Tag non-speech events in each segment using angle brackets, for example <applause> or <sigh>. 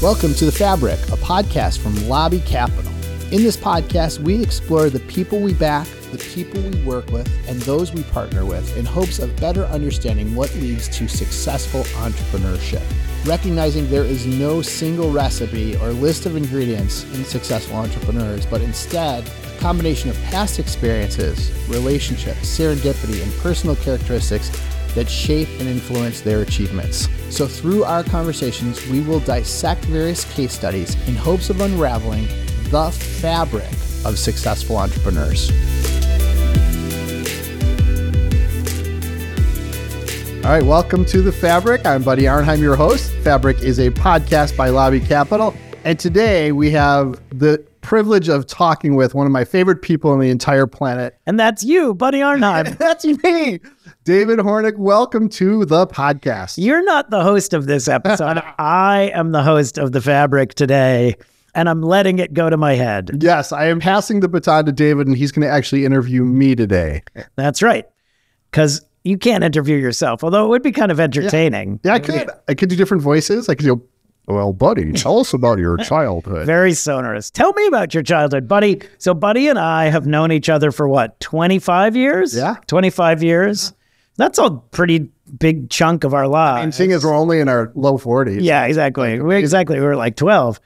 Welcome to The Fabric, a podcast from Lobby Capital. In this podcast, we explore the people we back, the people we work with, and those we partner with in hopes of better understanding what leads to successful entrepreneurship. Recognizing there is no single recipe or list of ingredients in successful entrepreneurs, but instead, a combination of past experiences, relationships, serendipity, and personal characteristics that shape and influence their achievements. So, through our conversations, we will dissect various case studies in hopes of unraveling the fabric of successful entrepreneurs. All right, welcome to The Fabric. I'm Buddy Arnheim, your host. Fabric is a podcast by Lobby Capital. And today we have the privilege of talking with one of my favorite people on the entire planet. And that's you, Buddy Arnheim. <laughs> That's me. David Hornik, welcome to the podcast. You're not the host of this episode. <laughs> I am the host of The Fabric today, and I'm letting it go to my head. Yes, I am passing the baton to David, and he's going to actually interview me today. That's right. Because you can't interview yourself, although it would be kind of entertaining. Yeah, I could. I could do different voices. I could go, well, buddy, tell us about your <laughs> childhood. Very sonorous. Tell me about your childhood, Buddy. So, Buddy and I have known each other for what, 25 years? Yeah. 25 years. That's a pretty big chunk of our lives. And seeing as we're only in our low 40s. Yeah, exactly. We, exactly. We were like 12.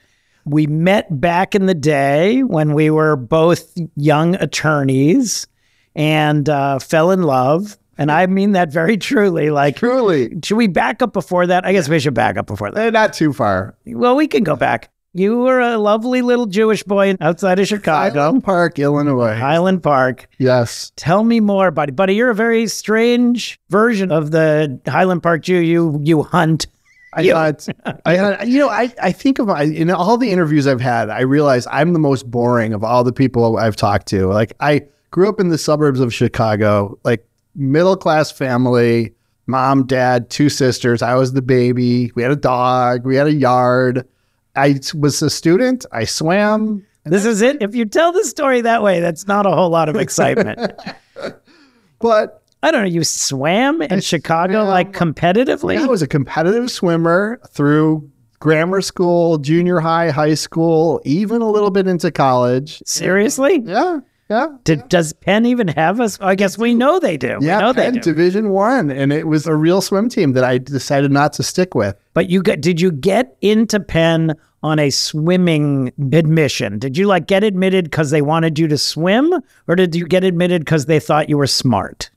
We met back in the day when we were both young attorneys and uh, fell in love. And I mean that very truly. Like, Truly. should we back up before that? I guess we should back up before that. Eh, Not too far. Well, we can go back. You were a lovely little Jewish boy outside of Chicago, Highland Park, Illinois. Highland Park. Yes. Tell me more, buddy. Buddy, you're a very strange version of the Highland Park Jew. You you hunt. I You- thought, I, thought- you know, I, I think of my, in all the interviews I've had, I realize I'm the most boring of all the people I've talked to. Like, I grew up in the suburbs of Chicago, like middle class family, mom, dad, two sisters. I was the baby. We had a dog. We had a yard. I was a student. I swam. This is it. If you tell the story that way, that's not a whole lot of excitement. <laughs> But I don't know. You swam in Chicago like competitively? I was a competitive swimmer through grammar school, junior high, high school, even a little bit into college. Seriously? Yeah. Yeah. Did, does Penn even have us? I guess we know they do. we Yeah, know Penn they do. Division One, and it was a real swim team that I decided not to stick with. But you got, did you get into Penn on a swimming admission? Did you like get admitted because they wanted you to swim, or did you get admitted because they thought you were smart?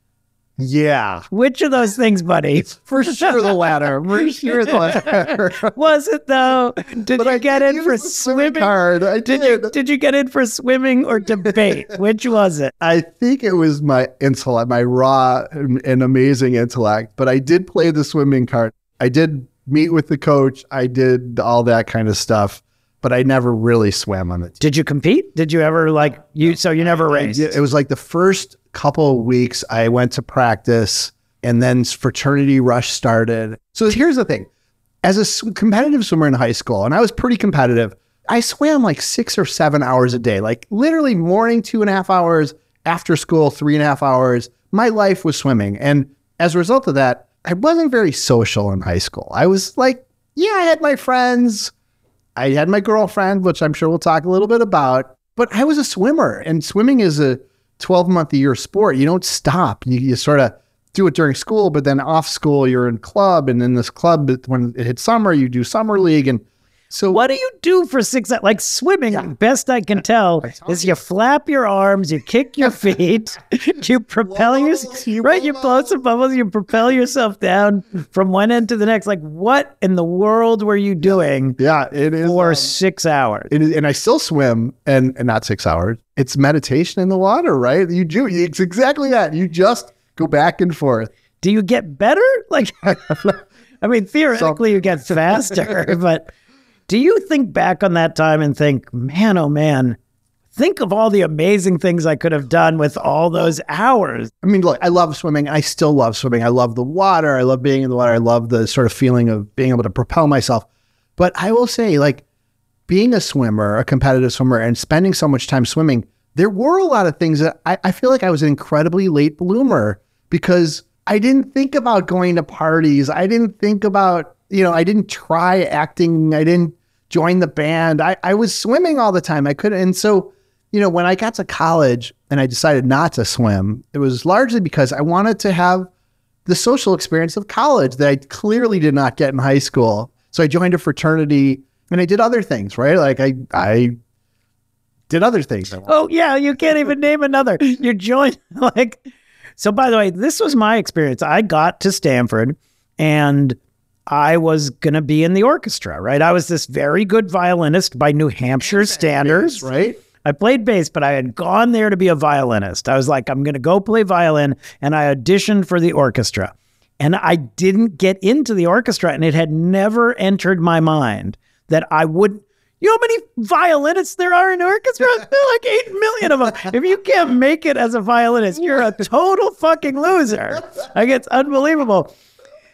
Yeah, Which of those things, buddy? for sure the latter. For sure the latter. <laughs> Was it though? Did But you I get in for swimming card. I Did did. you did you get in for swimming or debate? <laughs> Which was it? I think it was my intellect, my raw and amazing intellect. But I did play the swimming card. I did meet with the coach. I did all that kind of stuff. But I never really swam on the team. Did you compete? Did you ever like you? So you never raced. It was like the first couple of weeks I went to practice and then fraternity rush started. So here's the thing. As a competitive swimmer in high school, and I was pretty competitive, I swam like six or seven hours a day, like literally morning two and a half hours, after school three and a half hours. My life was swimming. And as a result of that, I wasn't very social in high school. I was like, yeah, I had my friends. I had my girlfriend, which I'm sure we'll talk a little bit about, but I was a swimmer and swimming is a 12 month a year sport. You don't stop. You, you sort of do it during school, but then off school, you're in club. And in this club, when it hits summer, you do summer league. And so What do you do for six hours? Like swimming, best I can tell, is you flap your arms, you kick your <laughs> feet, you propel yourself, you right? You blow some bubbles, you propel yourself down from one end to the next. Like, what in the world were you doing yeah, it is. for um, six hours? is, and I still swim and, and not six hours. It's meditation in the water, right? You do. It's exactly that. You just go back and forth. Do you get better? Like, <laughs> I mean, <laughs> theoretically, you get faster, but do you think back on that time and think, man, oh man, think of all the amazing things I could have done with all those hours? I mean, look, I love swimming. I still love swimming. I love the water. I love being in the water. I love the sort of feeling of being able to propel myself. But I will say, like, being a swimmer, a competitive swimmer, and spending so much time swimming, there were a lot of things that I, I feel like I was an incredibly late bloomer because I didn't think about going to parties. I didn't think about, you know, I didn't try acting. I didn't join the band. I, I was swimming all the time. I couldn't. And so, you know, when I got to college and I decided not to swim, it was largely because I wanted to have the social experience of college that I clearly did not get in high school. So I joined a fraternity and I did other things, right? Like I, I did other things. Oh yeah, you can't even name another. You joined <laughs> like so by the way, this was my experience. I got to Stanford and I was going to be in the orchestra, right? I was this very good violinist by New Hampshire standards, right? I played bass, but I had gone there to be a violinist. I was like, I'm going to go play violin. And I auditioned for the orchestra. And I didn't get into the orchestra. And it had never entered my mind that I would. You know how many violinists there are in orchestra? <laughs> There are like 8 million of them. If you can't make it as a violinist, you're a total fucking loser. Like, it's unbelievable.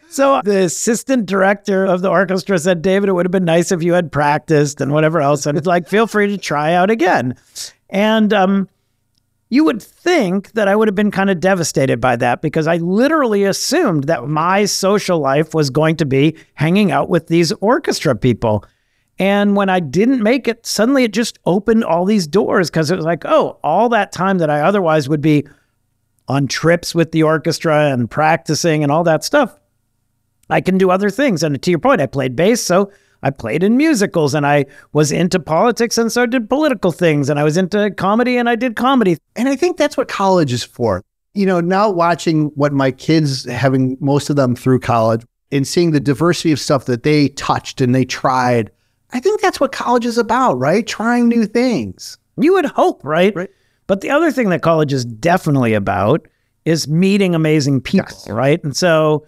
So the assistant director of the orchestra said, David, it would have been nice if you had practiced and whatever else. And it's like, feel free to try out again. And um, you would think that I would have been kind of devastated by that because I literally assumed that my social life was going to be hanging out with these orchestra people. And when I didn't make it, suddenly it just opened all these doors because it was like, oh, all that time that I otherwise would be on trips with the orchestra and practicing and all that stuff, I can do other things. And to your point, I played bass, so I played in musicals and I was into politics and so I did political things and I was into comedy and I did comedy. And I think that's what college is for. You know, now watching what my kids having most of them through college and seeing the diversity of stuff that they touched and they tried I think that's what college is about, right? Trying new things. You would hope, right? Right. But the other thing that college is definitely about is meeting amazing people, Yes. right? And so,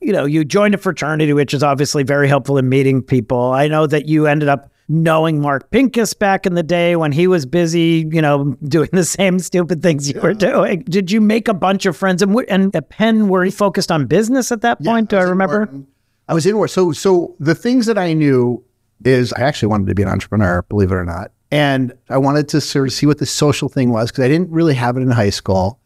you know, you joined a fraternity, which is obviously very helpful in meeting people. I know that you ended up knowing Mark Pincus back in the day when he was busy, you know, <laughs> doing the same stupid things you were doing. Did you make a bunch of friends? And, and at Penn, were you focused on business at that point? Do I in remember? Wharton. I was in Wharton. So, so the things that I knew is I actually wanted to be an entrepreneur, believe it or not. And I wanted to sort of see what the social thing was because I didn't really have it in high school.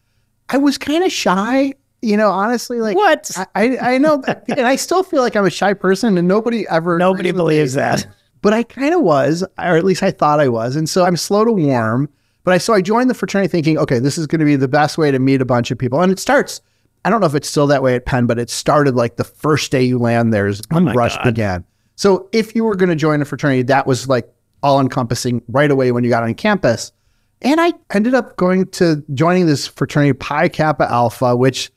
I was kind of shy, you know, honestly. Like What? I, I, I know, <laughs> and I still feel like I'm a shy person, and nobody ever Nobody believes that. but I kind of was, or at least I thought I was. And so I'm slow to warm. But I so I joined the fraternity thinking, okay, this is going to be the best way to meet a bunch of people. And it starts. I don't know if it's still that way at Penn, but it started like the first day you land there is Oh rush God. began. So if you were going to join a fraternity, that was like all encompassing right away when you got on campus. And I ended up going to joining this fraternity, Pi Kappa Alpha, which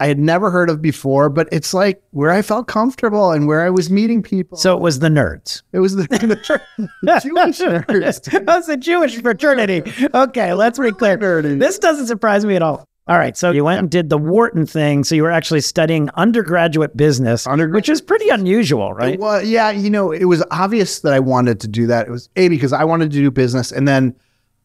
I had never heard of before, but it's like where I felt comfortable and where I was meeting people. So it was the nerds. It was the, <laughs> the Jewish <laughs> nerds. That's a Jewish fraternity. <laughs> Okay, let's be clear. nerdy. This doesn't surprise me at all. All right, so you went and did the Wharton thing. So you were actually studying undergraduate business, Undergrad- which is pretty unusual, right? Well, yeah, you know, it was obvious that I wanted to do that. It was A, because I wanted to do business. And then,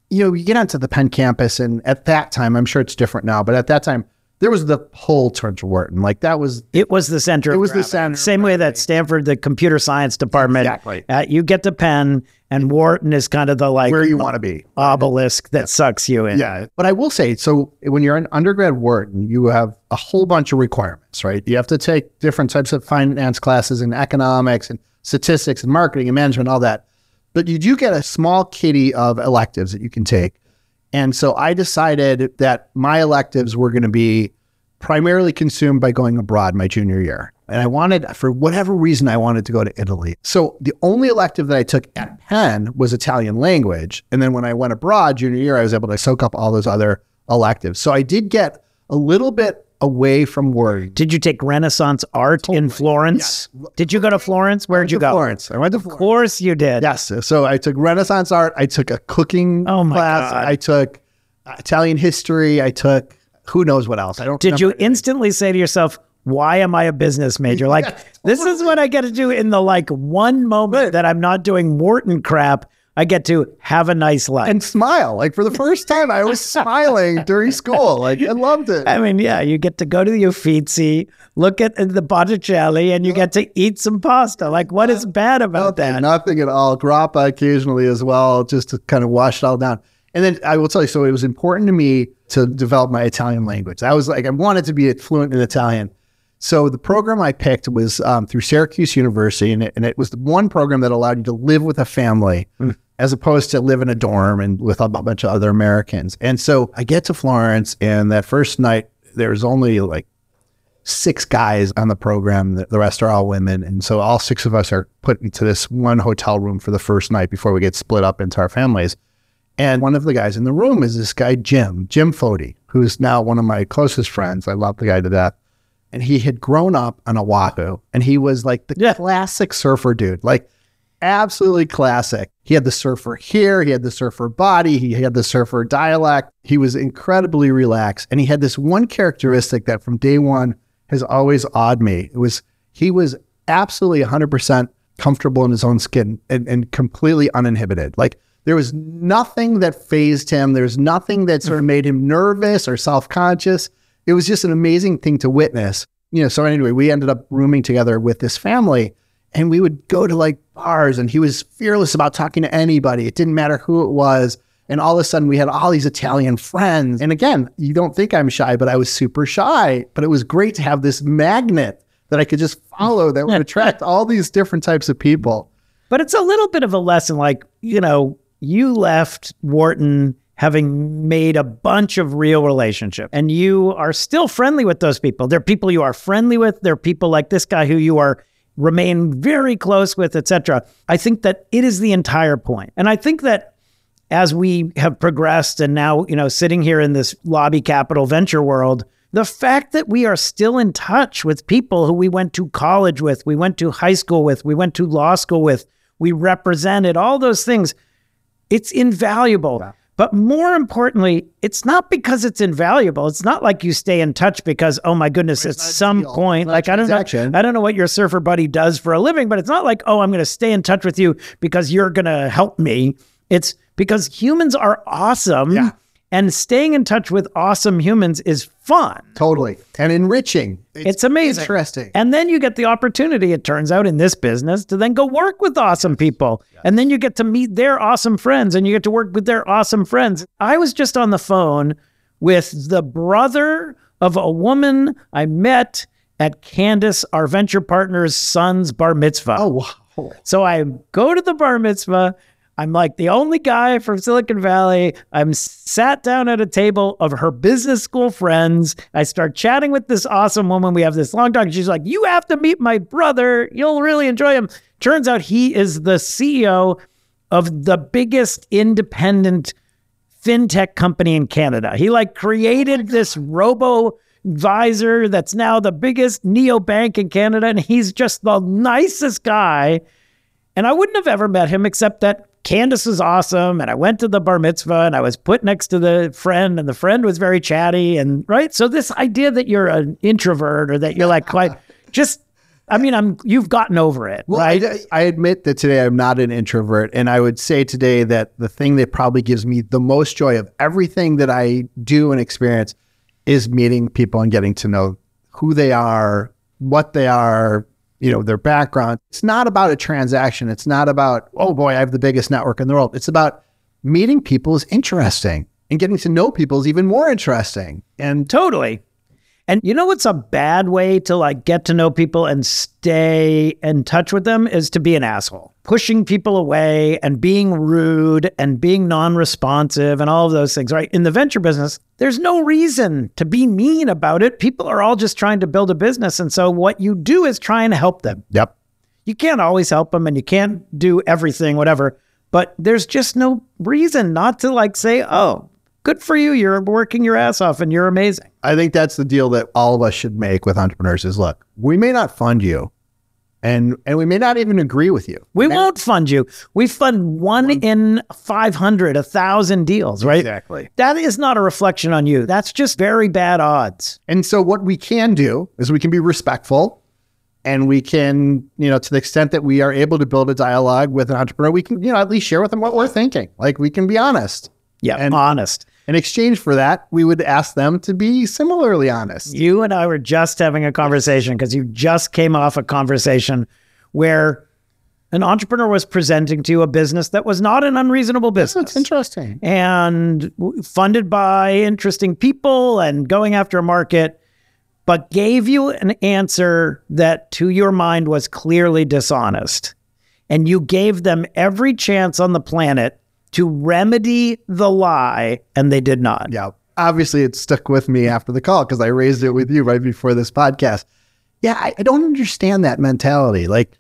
you know, you get onto the Penn campus, and at that time, I'm sure it's different now, but at that time, there was the pull towards Wharton. Like that was, It was the center. It of was the center Same way that Stanford, the computer science department, Exactly. uh, you get to Penn, and Wharton is kind of the like where you want to be. obelisk that sucks you in. Yeah. But I will say, so when you're an undergrad Wharton, you have a whole bunch of requirements, right? You have to take different types of finance classes and economics and statistics and marketing and management, all that. But you do get a small kitty of electives that you can take. And so I decided that my electives were going to be primarily consumed by going abroad my junior year. And I wanted, for whatever reason, I wanted to go to Italy. So the only elective that I took at Penn was Italian language. And then when I went abroad junior year, I was able to soak up all those other electives. So I did get a little bit away from work. Did you take Renaissance art in Florence? Did you go to Florence? Where'd you go? Florence. I went to Florence. Of course you did. Yes. So I took Renaissance art. I took a cooking Oh my class. God. I took uh, Italian history. I took who knows what else. I don't. Did you remember. instantly say to yourself, why am I a business major? Like, <laughs> Yes, this is what I get to do in the like one moment that I'm not doing Wharton crap. I get to have a nice life. and smile? Like for the first time, I was <laughs> smiling during school. Like I loved it. I mean, yeah, you get to go to the Uffizi, look at the Botticelli, and you get to eat some pasta. Like, what is bad about Nothing, that? nothing at all. Grappa occasionally as well, just to kind of wash it all down. And then I will tell you, so it was important to me to develop my Italian language. I was like, I wanted to be fluent in Italian. So the program I picked was um, through Syracuse University, and it, and it was the one program that allowed you to live with a family mm. As opposed to live in a dorm and with a bunch of other Americans. And so I get to Florence, and that first night there's only like six guys on the program. The, rest are all women, and so all six of us are put into this one hotel room for the first night before we get split up into our families. And one of the guys in the room is this guy Jim, Jim Foti, who's now one of my closest friends. I love the guy to death and he had grown up on Oahu and he was like the yeah. classic surfer dude, like absolutely classic. He had the surfer here, he had the surfer body, he had the surfer dialect. He was incredibly relaxed and he had this one characteristic that from day one has always awed me. It was he was absolutely 100% comfortable in his own skin and, and completely uninhibited. Like there was nothing that fazed him. There's nothing that sort of made him nervous or self-conscious it was just an amazing thing to witness. You know, so anyway, we ended up rooming together with this family and we would go to like bars and he was fearless about talking to anybody. It didn't matter who it was. And all of a sudden we had all these Italian friends. And again, you don't think I'm shy, but I was super shy. But it was great to have this magnet that I could just follow that would <laughs> attract all these different types of people. But it's a little bit of a lesson like, you know, you left Wharton having made a bunch of real relationships and you are still friendly with those people. They're people you are friendly with. They're people like this guy who you are remain very close with, etc. I think that it is the entire point. And I think that as we have progressed and now, you know, sitting here in this lobby capital venture world, the fact that we are still in touch with people who we went to college with, we went to high school with, we went to law school with, we represented all those things, it's invaluable. But more importantly, it's not because it's invaluable. It's not like you stay in touch because, oh my goodness, at some deal. point, like I don't know, I don't know what your surfer buddy does for a living, but it's not like, oh, I'm going to stay in touch with you because you're going to help me. It's because humans are awesome. Yeah. And staying in touch with awesome humans is fun. Totally. And enriching. It's, it's, amazing. Interesting. And then you get the opportunity, it turns out, in this business to then go work with awesome people. Yes. And then you get to meet their awesome friends and you get to work with their awesome friends. I was just on the phone with the brother of a woman I met at Candace, our venture partner's son's bar mitzvah. Oh, wow. So I go to the bar mitzvah I'm like the only guy from Silicon Valley. I'm sat down at a table of her business school friends. I start chatting with this awesome woman. We have this long talk. She's like, You have to meet my brother. You'll really enjoy him. Turns out he is the CEO of the biggest independent fintech company in Canada. He like created oh this robo advisor that's now the biggest neo bank in Canada. And he's just the nicest guy. And I wouldn't have ever met him except that Candace was awesome. And I went to the bar mitzvah and I was put next to the friend, and the friend was very chatty. And right. So, this idea that you're an introvert or that you're like <laughs> quite just, I mean, I'm you've gotten over it, well, right? I, I admit that today I'm not an introvert. And I would say today that the thing that probably gives me the most joy of everything that I do and experience is meeting people and getting to know who they are, what they are, you know, their background. It's not about a transaction. It's not about, oh boy, I have the biggest network in the world. It's about meeting people is interesting and getting to know people is even more interesting. And totally. And you know what's a bad way to like get to know people and stay in touch with them is to be an asshole. Pushing people away and being rude and being non-responsive and all of those things, right? In the venture business, there's no reason to be mean about it. People are all just trying to build a business and so what you do is try and help them. Yep. You can't always help them and you can't do everything whatever, but there's just no reason not to like say, "Oh, good for you. You're working your ass off and you're amazing. I think that's the deal that all of us should make with entrepreneurs is look, we may not fund you and and we may not even agree with you. We won't fund you. We fund one, one in 500, a thousand deals, right? Exactly. That is not a reflection on you. That's just very bad odds. And so what we can do is we can be respectful and we can, you know, to the extent that we are able to build a dialogue with an entrepreneur, we can, you know, at least share with them what we're thinking. Like we can be honest. Yeah, and honest. In exchange for that, we would ask them to be similarly honest. You and I were just having a conversation because you just came off a conversation where an entrepreneur was presenting to you a business that was not an unreasonable business. That's interesting. And funded by interesting people and going after a market. but gave you an answer that to your mind was clearly dishonest. And you gave them every chance on the planet to remedy the lie, and they did not. Yeah. Obviously, it stuck with me after the call because I raised it with you right before this podcast. Yeah, I, I don't understand that mentality. Like,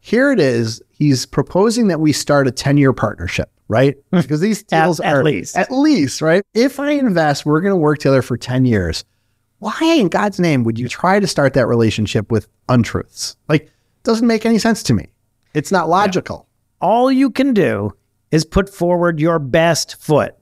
here it is. He's proposing that we start a 10 year partnership, right? <laughs> Because these deals at, are at least. at least, right? If I invest, we're going to work together for 10 years. Why in God's name would you try to start that relationship with untruths? Like, doesn't make any sense to me. It's not logical. All you can do is put forward your best foot.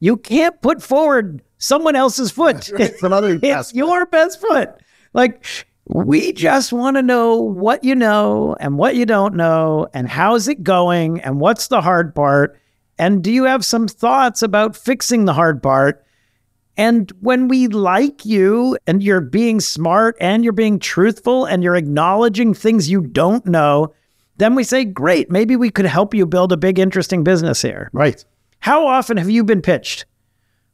You can't put forward someone else's foot. <laughs> It's another it's best your best foot. Like, we just want to know what you know and what you don't know, and how's it going, and what's the hard part. And do you have some thoughts about fixing the hard part? And when we like you and you're being smart and you're being truthful and you're acknowledging things you don't know, then we say, great, maybe we could help you build a big, interesting business here. Right. How often have you been pitched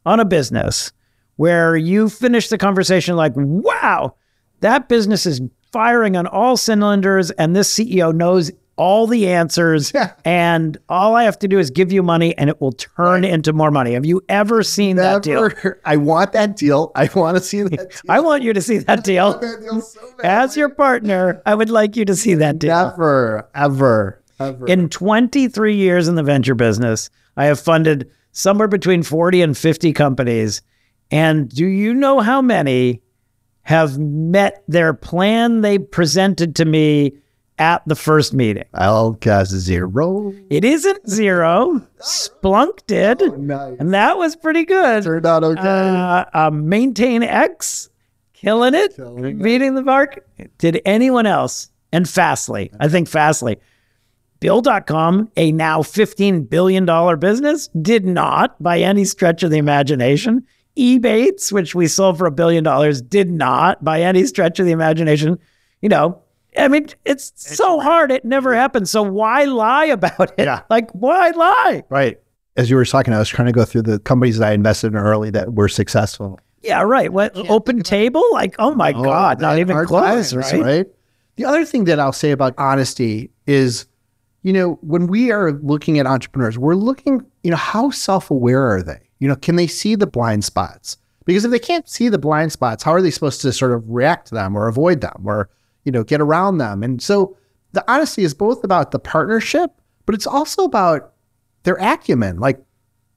on a business where you finish the conversation like, wow, that business is firing on all cylinders and this CEO knows all the answers and all I have to do is give you money and it will turn into more money. Have you ever seen that deal? <laughs> I want that deal. I want to see that <laughs> deal. I want you to see that <laughs> deal. that deal so. As your partner, I would like you to see that deal. Never, ever, ever. In 23 years in the venture business, I have funded somewhere between 40 and 50 companies. And do you know how many have met their plan they presented to me at the first meeting? I'll guess zero. It isn't zero. Splunk did. Nice. And that was pretty good. Turned out okay. Uh, uh, MaintainX, killing it, Killing it. beating the mark. Did anyone else? And Fastly, I think Fastly. Bill.com, a now $15 billion business, did not, by any stretch of the imagination. Ebates, which we sold for a billion dollars, did not, by any stretch of the imagination. You know, I mean, it's so hard. It never happens. So why lie about it? Yeah. Like, why lie? right. As you were talking, I was trying to go through the companies that I invested in early that were successful. Yeah, right. What open table? Like, oh my oh, God, not even hard close, times, right? The other thing that I'll say about honesty is, you know, when we are looking at entrepreneurs, we're looking, you know, how self-aware are they? You know, can they see the blind spots? Because if they can't see the blind spots, how are they supposed to sort of react to them or avoid them or, you know, get around them? And so the honesty is both about the partnership, but it's also about their acumen. Like,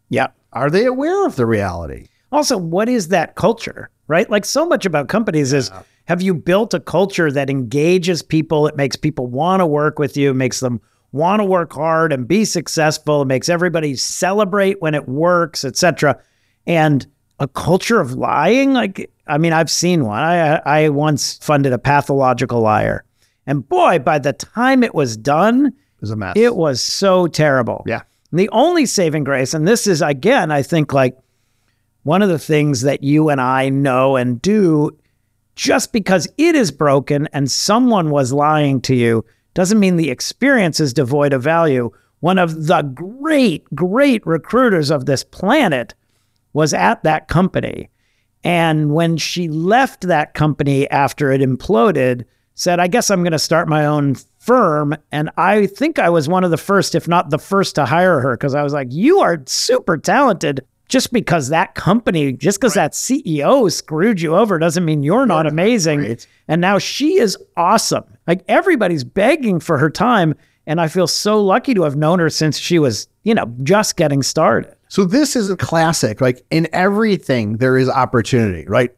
Yeah. are they aware of the reality? Also, what is that culture, right? Like, so much about companies is have you built a culture that engages people? It makes people want to work with you, makes them want to work hard and be successful. It makes everybody celebrate when it works, etc. And a culture of lying, like, I mean, I've seen one. I, I once funded a pathological liar. And boy, by the time it was done, Is a mess. It was so terrible. Yeah. And the only saving grace, and this is again, I think like one of the things that you and I know and do, just because it is broken and someone was lying to you doesn't mean the experience is devoid of value. One of the great, great recruiters of this planet was at that company. And when she left that company after it imploded, said, I guess I'm going to start my own firm. And I think I was one of the first, if not the first, to hire her because I was like, You are super talented. Just because that company, just because that CEO screwed you over doesn't mean you're not amazing. Right. And now she is awesome. Like everybody's begging for her time. And I feel so lucky to have known her since she was, you know, just getting started. So this is a classic. Like in everything, there is opportunity, right?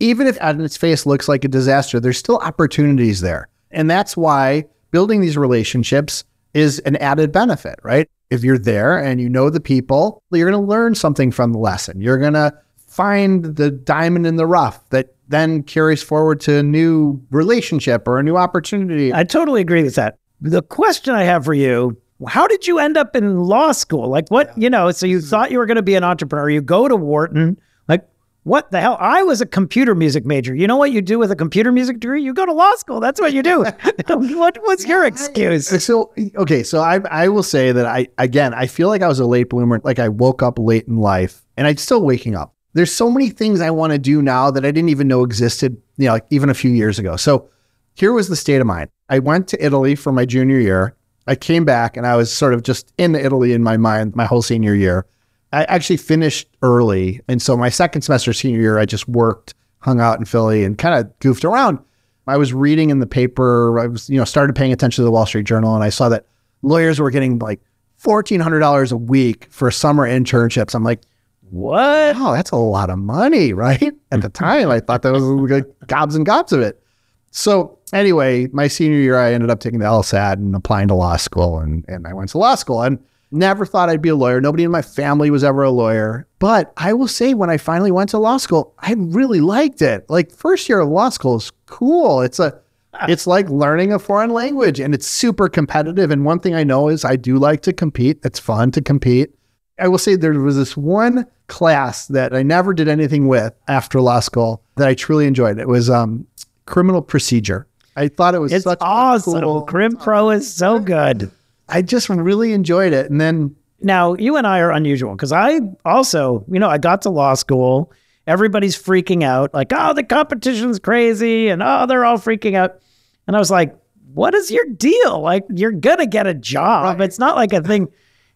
Even if on its face looks like a disaster, there's still opportunities there. And that's why building these relationships is an added benefit, right? If you're there and you know the people, you're going to learn something from the lesson. You're going to find the diamond in the rough that then carries forward to a new relationship or a new opportunity. I totally agree with that. The question I have for you how did you end up in law school? Like, what, you know, so you hmm. thought you were going to be an entrepreneur. You go to Wharton. Like, what the hell? I was a computer music major. You know what you do with a computer music degree? You go to law school. That's what you do. <laughs> <laughs> what was your excuse? Uh, so okay, so I I will say that I again I feel like I was a late bloomer. Like I woke up late in life, and I'm still waking up. there's so many things I want to do now that I didn't even know existed, you know, like even a few years ago. So here was the state of mind. I went to Italy for my junior year. I came back and I was sort of just in Italy in my mind my whole senior year. I actually finished early. And so my second semester senior year, I just worked, hung out in Philly and kind of goofed around. I was reading in the paper, I was, you know, started paying attention to the Wall Street Journal and I saw that lawyers were getting like $1,400 a week for summer internships. I'm like, what? Oh, that's a lot of money, <laughs> right? At the time, I thought that was like gobs and gobs of it. So anyway, my senior year, I ended up taking the LSAT and applying to law school, and and I went to law school and never thought I'd be a lawyer. Nobody in my family was ever a lawyer. But I will say, when I finally went to law school, I really liked it. Like first year of law school is cool. It's a <laughs> it's like learning a foreign language and it's super competitive. And one thing I know is I do like to compete. It's fun to compete. I will say there was this one class that I never did anything with after law school that I truly enjoyed. It was um, criminal procedure. I thought it was it's such awesome. Cool, Crim Pro is so good. I just really enjoyed it. And then now you and I are unusual because I also, you know, I got to law school. Everybody's freaking out, like, oh, the competition's crazy, and oh, they're all freaking out. And I was like, what is your deal? Like, you're gonna get a job. Right. It's not like a thing.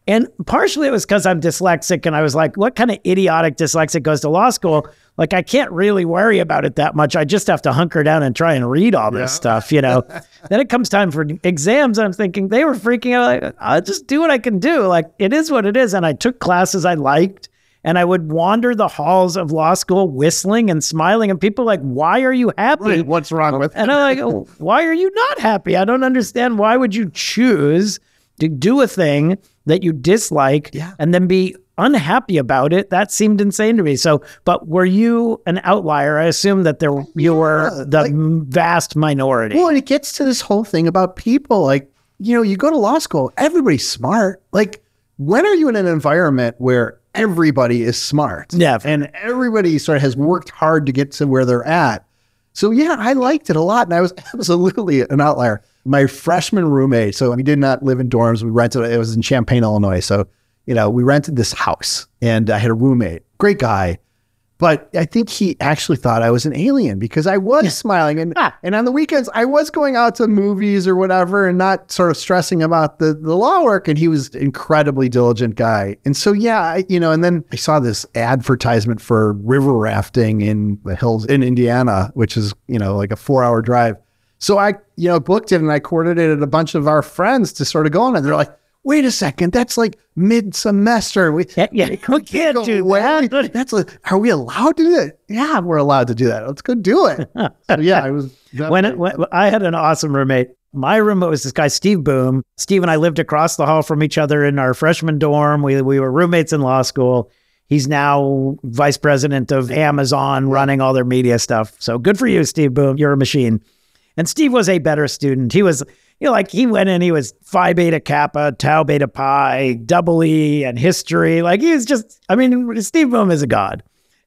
And partially it was because I'm dyslexic, and I was like, what kind of idiotic dyslexic goes to law school? Like, I can't really worry about it that much. I just have to hunker down and try and read all this yeah. stuff, you know? <laughs> then it comes time for exams. I'm thinking they were freaking out. Like, I'll just do what I can do. Like, it is what it is. And I took classes I liked and I would wander the halls of law school whistling and smiling, and people like, "Why are you happy? What's wrong with?" And I'm like, oh, <laughs> "Why are you not happy? I don't understand. Why would you choose to do a thing that you dislike yeah. and then be unhappy about it. That seemed insane to me. So, but were you an outlier? I assume that there you yeah, were the like, vast minority. Well, and it gets to this whole thing about people like, you know, you go to law school, everybody's smart. Like, when are you in an environment where everybody is smart? Yeah. And everybody sort of has worked hard to get to where they're at. So yeah, I liked it a lot. And I was <laughs> absolutely an outlier. My freshman roommate, so we did not live in dorms. We rented it was in Champaign, Illinois. So you know, we rented this house and I had a roommate, great guy. But I think he actually thought I was an alien because I was smiling. And, ah. and on the weekends, I was going out to movies or whatever and not sort of stressing about the, the law work. And he was incredibly diligent guy. And so, yeah, I, you know, and then I saw this advertisement for river rafting in the hills in Indiana, which is, you know, like a four hour drive. So I, you know, booked it and I coordinated a bunch of our friends to sort of go on. And they're like, wait a second, that's like mid semester. We, yeah, yeah, we can't do that. <laughs> That's like, are we allowed to do it? Yeah, we're allowed to do that. Let's go do it. <laughs> so, yeah, I was. When, it, when I had an awesome roommate, my roommate was this guy, Steve Boom. Steve and I lived across the hall from each other in our freshman dorm. We, we were roommates in law school. He's now vice president of Amazon, running all their media stuff. So good for you, Steve Boom. You're a machine. And Steve was a better student. He was you know, like he went in, he was Phi Beta Kappa, Tau Beta Pi, double E, and history. Like he was just, I mean, Steve Boom is a god,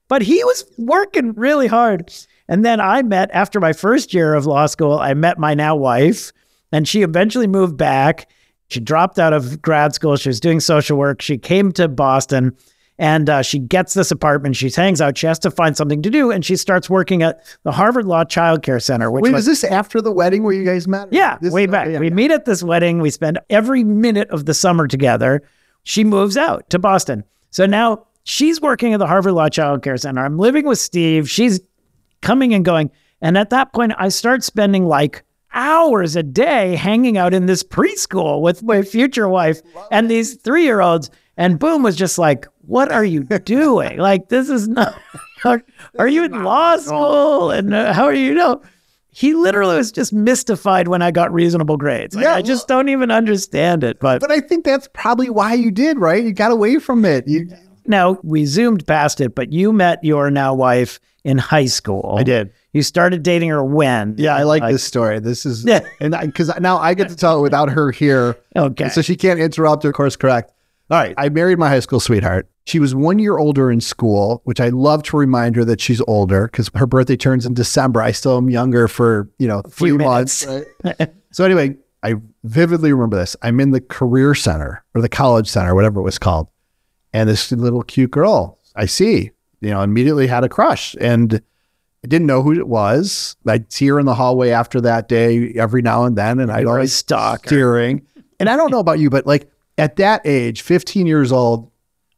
but he was working really hard. And then I met, after my first year of law school, I met my now wife, and she eventually moved back. She dropped out of grad school. She was doing social work. She came to Boston and uh, she gets this apartment. She hangs out. She has to find something to do, and she starts working at the Harvard Law Child Care Center. Which Wait, was, was this after the wedding where you guys met? Yeah, this, way back. yeah, we yeah. meet at this wedding. We spend every minute of the summer together. She moves out to Boston. So now she's working at the Harvard Law Child Care Center. I'm living with Steve. She's coming and going. And at that point, I start spending like hours a day hanging out in this preschool with my future wife and these three year olds. And Boom was just like, what are you doing? <laughs> like, this is not, <laughs> are, are you in law school? And uh, how are you, you know? He literally was just mystified when I got reasonable grades. Like, yeah, I just don't even understand it. But but I think that's probably why you did, right? You got away from it. You, now we zoomed past it, but you met your now wife in high school. I did. You started dating her when? Yeah, I like, like this story. This is yeah, <laughs> and because now I get to tell it without her here. Okay, so she can't interrupt or course correct. All right, I married my high school sweetheart. She was one year older in school, which I love to remind her that she's older because her birthday turns in December. I still am younger for, you know, a few months. Right? <laughs> so anyway, I vividly remember this. I'm in the career center or the college center, whatever it was called. And this little cute girl I see you know, immediately had a crush and I didn't know who it was. I'd see her in the hallway after that day every now and then, and I'd always stalker. steering. And I don't know about you, but like at that age, 15 years old,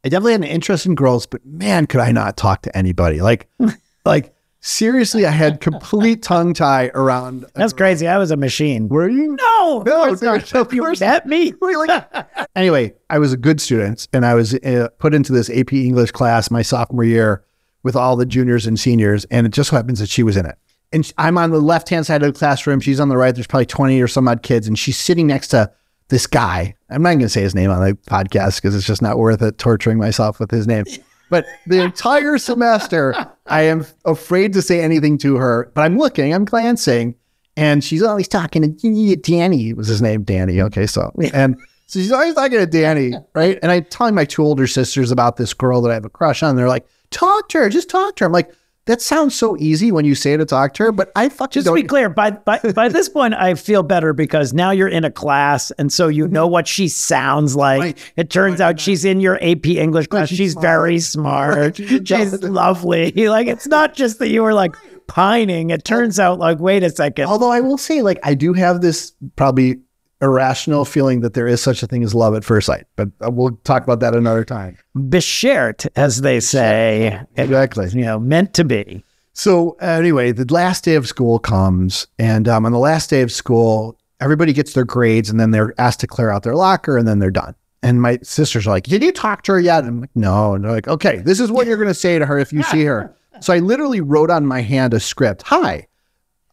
I definitely had an interest in girls, but man, could I not talk to anybody. Like, <laughs> like seriously, I had complete tongue tie around. That's crazy. I was a machine. Were you? No, of No, course not. dude, of You course met me. <laughs> <laughs> Anyway, I was a good student and I was uh, put into this AP English class my sophomore year with all the juniors and seniors. And it just so happens that she was in it. And I'm on the left hand side of the classroom. She's on the right. There's probably 20 or some odd kids. And she's sitting next to this guy. I'm not going to say his name on the podcast because it's just not worth it torturing myself with his name. <laughs> But the entire semester, I am afraid to say anything to her. But I'm looking, I'm glancing, and she's always talking to Danny. Was his name Danny? Okay, so and so she's always talking to Danny, right? And I'm telling my two older sisters about this girl that I have a crush on. They're like, "Talk to her, just talk to her." I'm like, "That sounds so easy when you say to talk to her," but I fucking Just to be clear, by, by by this point, I feel better because now you're in a class, and so you know what she sounds like. Right. It turns out she's in your AP English class. she's She's smart. very smart. Right. She's She's lovely. <laughs> Like it's not just that you were like pining. It turns out like, wait a second. Although I will say, like, I do have this probably irrational feeling that there is such a thing as love at first sight, but uh, we'll talk about that another time. Beschert, as they say. Exactly. You know, meant to be. So anyway, the last day of school comes, and um, on the last day of school, everybody gets their grades, and then they're asked to clear out their locker, and then they're done. And my sisters are like, "Did you talk to her yet?" And I'm like, "No." And they're like, "Okay, this is what you're going to say to her if you <laughs> see her." So I literally wrote on my hand a script. Hi,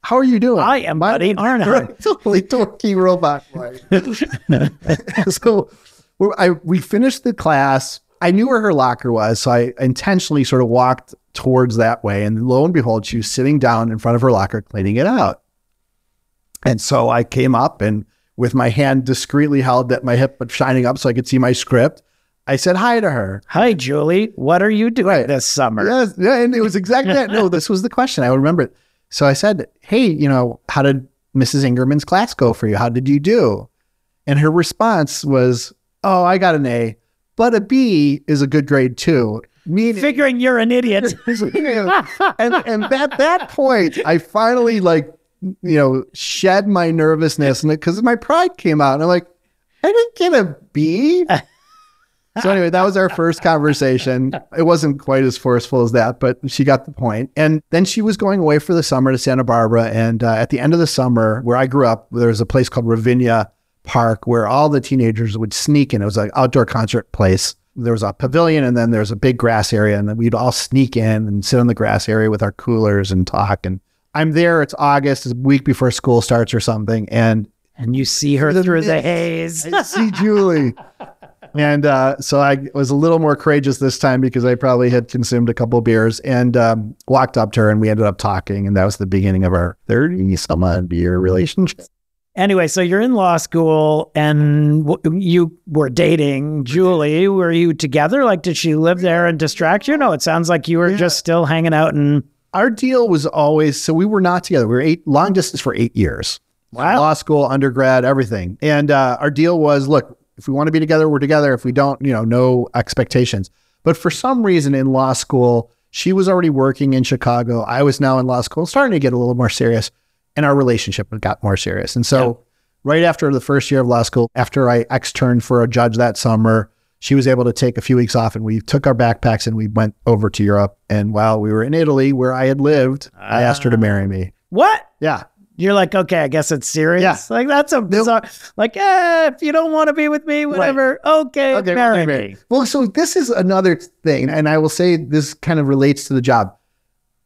how are you doing? I am My- Buddy Arnheim. totally dorky robot. so we <laughs> I, we finished the class. I knew where her locker was, so I intentionally sort of walked towards that way. And lo and behold, she was sitting down in front of her locker, cleaning it out. And so I came up and with my hand discreetly held at my hip, but shining up so I could see my script, I said hi to her. Hi, Julie. What are you doing Right. this summer? Yes, yeah, and it was exactly that. <laughs> No, this was the question. I remember it. So I said, "Hey, you know, how did Mrs. Ingerman's class go for you? How did you do?" And her response was, "Oh, I got an A, but a B is a good grade too." Meaning, Figuring you're an idiot. <laughs> and and at that point, I finally like, you know, shed my nervousness, and because my pride came out, and I'm like, I didn't get a B. So anyway, that was our first conversation. It wasn't quite as forceful as that, but she got the point. And then she was going away for the summer to Santa Barbara. And uh, at the end of the summer, where I grew up, there was a place called Ravinia Park where all the teenagers would sneak in. It was an outdoor concert place. There was a pavilion, and then there was a big grass area, and then we'd all sneak in and sit on the grass area with our coolers and talk. And I'm there. It's August, it's a week before school starts or something, and and you see her through the haze. I see Julie. <laughs> And uh, so I was a little more courageous this time because I probably had consumed a couple beers and um, walked up to her and we ended up talking. And that was the beginning of our 30 some odd year relationship. Anyway, so you're in law school and w- you were dating Julie. Were you together? Like, did she live there and distract you? No, it sounds like you were Yeah. just still hanging out and Our deal was always so we were not together. We were eight long distance for eight years. wow. Law school, undergrad, everything. And uh, our deal was look, if we want to be together, we're together. If we don't, you know, no expectations. But for some reason in law school, she was already working in Chicago. I was now in law school, starting to get a little more serious, and our relationship got more serious. And so, right after the first year of law school, after I externed for a judge that summer, she was able to take a few weeks off, and we took our backpacks and we went over to Europe. And while we were in Italy, where I had lived, I asked her to ah. marry me. What? Yeah. You're like, okay, I guess it's serious. Yeah. Like that's a bizarre. Like, eh, if you don't want to be with me, whatever. Okay, Okay, marry okay, me. Well, so this is another thing, and I will say this kind of relates to the job.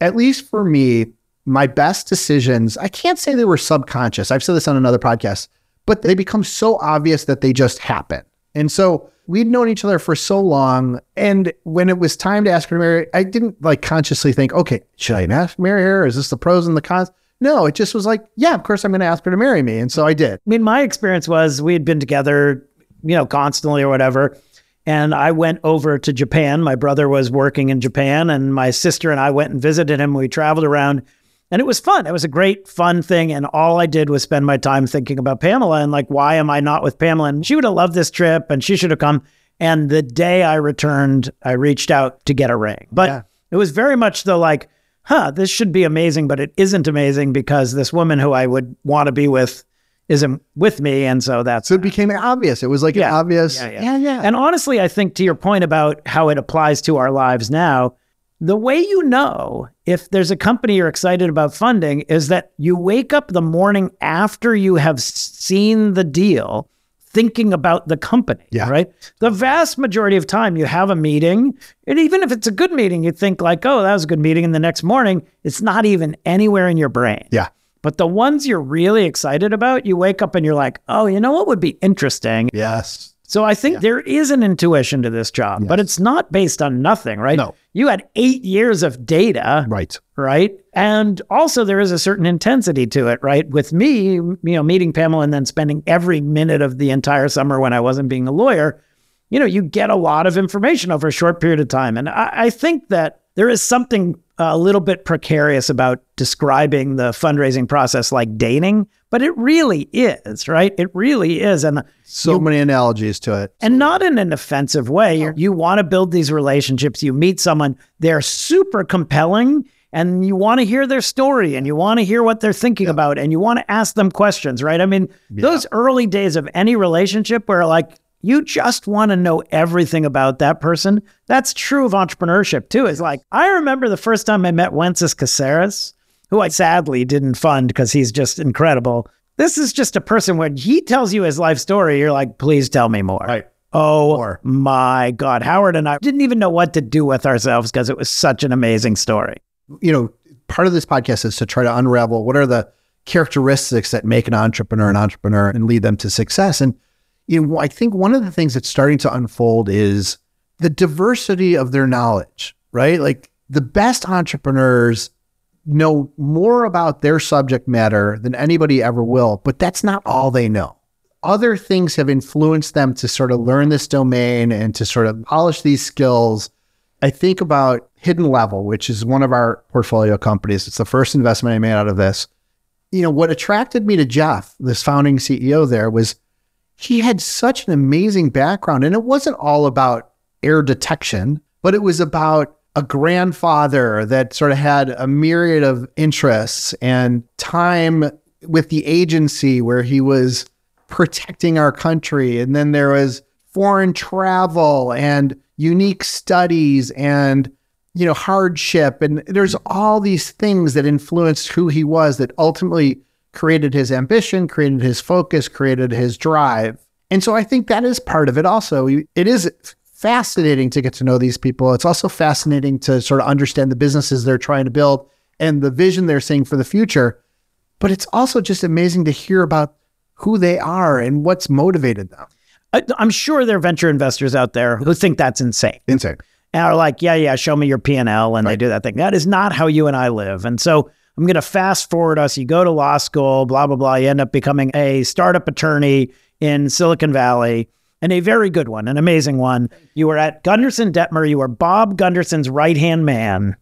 At least for me, my best decisions, I can't say they were subconscious. I've said this on another podcast, but they become so obvious that they just happen. And so we'd known each other for so long. And when it was time to ask her to marry, I didn't like consciously think, okay, should I ask marry her? Is this the pros and the cons? No, it just was like, yeah, of course I'm going to ask her to marry me. And so I did. I mean, my experience was we had been together, you know, constantly or whatever. And I went over to Japan. My brother was working in Japan, and my sister and I went and visited him. We traveled around, and it was fun. It was a great, fun thing. And all I did was spend my time thinking about Pamela and like, why am I not with Pamela? And she would have loved this trip, and she should have come. And the day I returned, I reached out to get a ring. But Yeah. It was very much the like, huh, this should be amazing, but it isn't amazing because this woman who I would want to be with isn't with me. And so that's so it became obvious. It was like Yeah. an obvious. Yeah, yeah. yeah, yeah. And honestly, I think to your point about how it applies to our lives now, the way you know if there's a company you're excited about funding is that you wake up the morning after you have seen the deal thinking about the company, Yeah. right? The vast majority of time you have a meeting, and even if it's a good meeting, you think like, "Oh, that was a good meeting," and the next morning it's not even anywhere in your brain. yeah. But the ones you're really excited about, you wake up and you're like, "Oh, you know what would be interesting Yes. So I think there is an intuition to this job, but it's not based on nothing, right? No. You had eight years of data, Right. right? And also there is a certain intensity to it, right? With me, you know, meeting Pamela and then spending every minute of the entire summer when I wasn't being a lawyer, you know, you get a lot of information over a short period of time. And I, I think that there is something uh, a little bit precarious about describing the fundraising process like dating, but it really is, right? It really is. And So many analogies to it. and not in an offensive way. You're- You want to build these relationships. You meet someone, they're super compelling, and you want to hear their story and you want to hear what they're thinking about and you want to ask them questions, right? I mean, those early days of any relationship where like you just want to know everything about that person. That's true of entrepreneurship too. It's like, I remember the first time I met Wences Casares, who I sadly didn't fund because he's just incredible. This is just a person when he tells you his life story, you're like, please tell me more. Right. Oh my God. Howard and I didn't even know what to do with ourselves because it was such an amazing story. you know, part of this podcast is to try to unravel what are the characteristics that make an entrepreneur an entrepreneur and lead them to success. And you know, I think one of the things that's starting to unfold is the diversity of their knowledge, right? Like the best entrepreneurs know more about their subject matter than anybody ever will, but that's not all they know. Other things have influenced them to sort of learn this domain and to sort of polish these skills. I think about Hidden Level, which is one of our portfolio companies. It's the first investment I made out of this. You know, what attracted me to Jeff, this founding CEO there, was he had such an amazing background. And it wasn't all about air detection, but it was about a grandfather that sort of had a myriad of interests and time with the agency where he was protecting our country. And then there was foreign travel and unique studies and you know hardship and there's all these things that influenced who he was that ultimately created his ambition created his focus created his drive. And so i think that is part of it also. It is fascinating to get to know these people. It's also fascinating to sort of understand the businesses they're trying to build and the vision they're seeing for the future. But it's also just amazing to hear about who they are and what's motivated them. I, I'm sure there are venture investors out there who think that's insane. insane. And are like, yeah, yeah, show me your P and L, and they do that thing. That is not how you and I live. And so I'm going to fast forward us. You go to law school, blah blah blah. You end up becoming a startup attorney in Silicon Valley, and a very good one, an amazing one. You were at Gunderson Dettmer. You were Bob Gunderson's right hand man.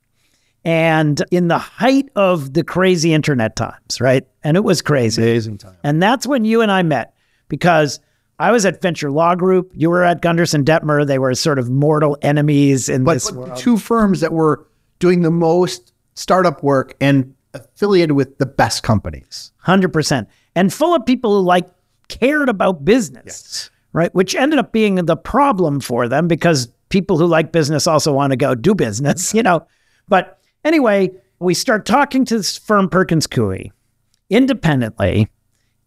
And in the height of the crazy internet times, right? And it was crazy. amazing time And that's when you and I met because I was at Venture Law Group. You were at Gunderson Dettmer. They were sort of mortal enemies in but, this but world. two firms that were doing the most startup work and affiliated with the best companies. 100%. And full of people who like cared about business, right? Which ended up being the problem for them because people who like business also want to go do business, you know. But anyway, we start talking to this firm Perkins Coie independently.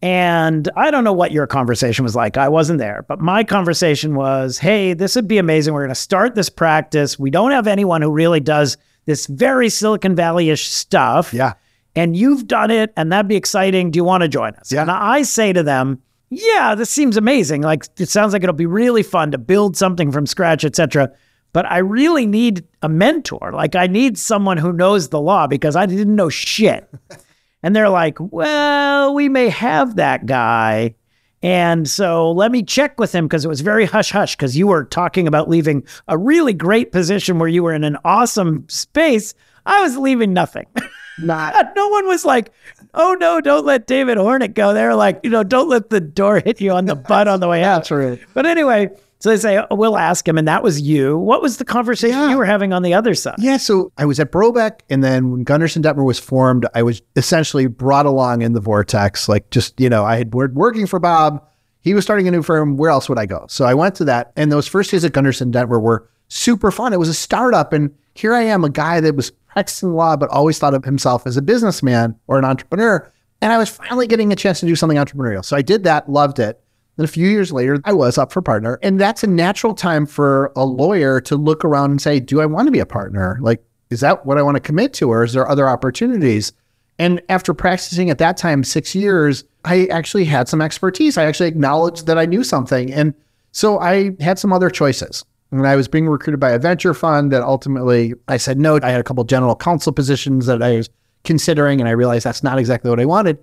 And I don't know what your conversation was like. I wasn't there, but my conversation was, "Hey, this would be amazing. We're going to start this practice. We don't have anyone who really does this very Silicon Valley-ish stuff. Yeah. And you've done it, and that'd be exciting. Do you want to join us? Yeah. And I say to them, yeah, this seems amazing. Like it sounds like it'll be really fun to build something from scratch, etc. But I really need a mentor. Like I need someone who knows the law because I didn't know shit. <laughs> And they're like, well, we may have that guy. And so let me check with him because it was very hush hush because you were talking about leaving a really great position where you were in an awesome space. I was leaving nothing. <laughs> Not <laughs> no one was like, oh no, don't let David Hornik go. They're like, you know, don't let the door hit you on the butt on the way out. true. But anyway, So they say, oh, we'll ask him. And that was you. What was the conversation Yeah. you were having on the other side? Yeah, so I was at Brobeck, and then when Gunderson Dettmer was formed, I was essentially brought along in the vortex. Like, just you know, I had been working for Bob. He was starting a new firm. Where else would I go? So I went to that, and those first days at Gunderson Dettmer were super fun. It was a startup, and here I am, a guy that was practicing law, but always thought of himself as a businessman or an entrepreneur. And I was finally getting a chance to do something entrepreneurial. So I did that, loved it. Then a few years later, I was up for partner. And that's a natural time for a lawyer to look around and say, Do I want to be a partner? Like, is that what I want to commit to? Or is there other opportunities? And after practicing at that time six years, I actually had some expertise. I actually acknowledged that I knew something. And so I had some other choices. And I was being recruited by a venture fund that ultimately I said no. I had a couple general counsel positions that I was considering, and I realized that's not exactly what I wanted.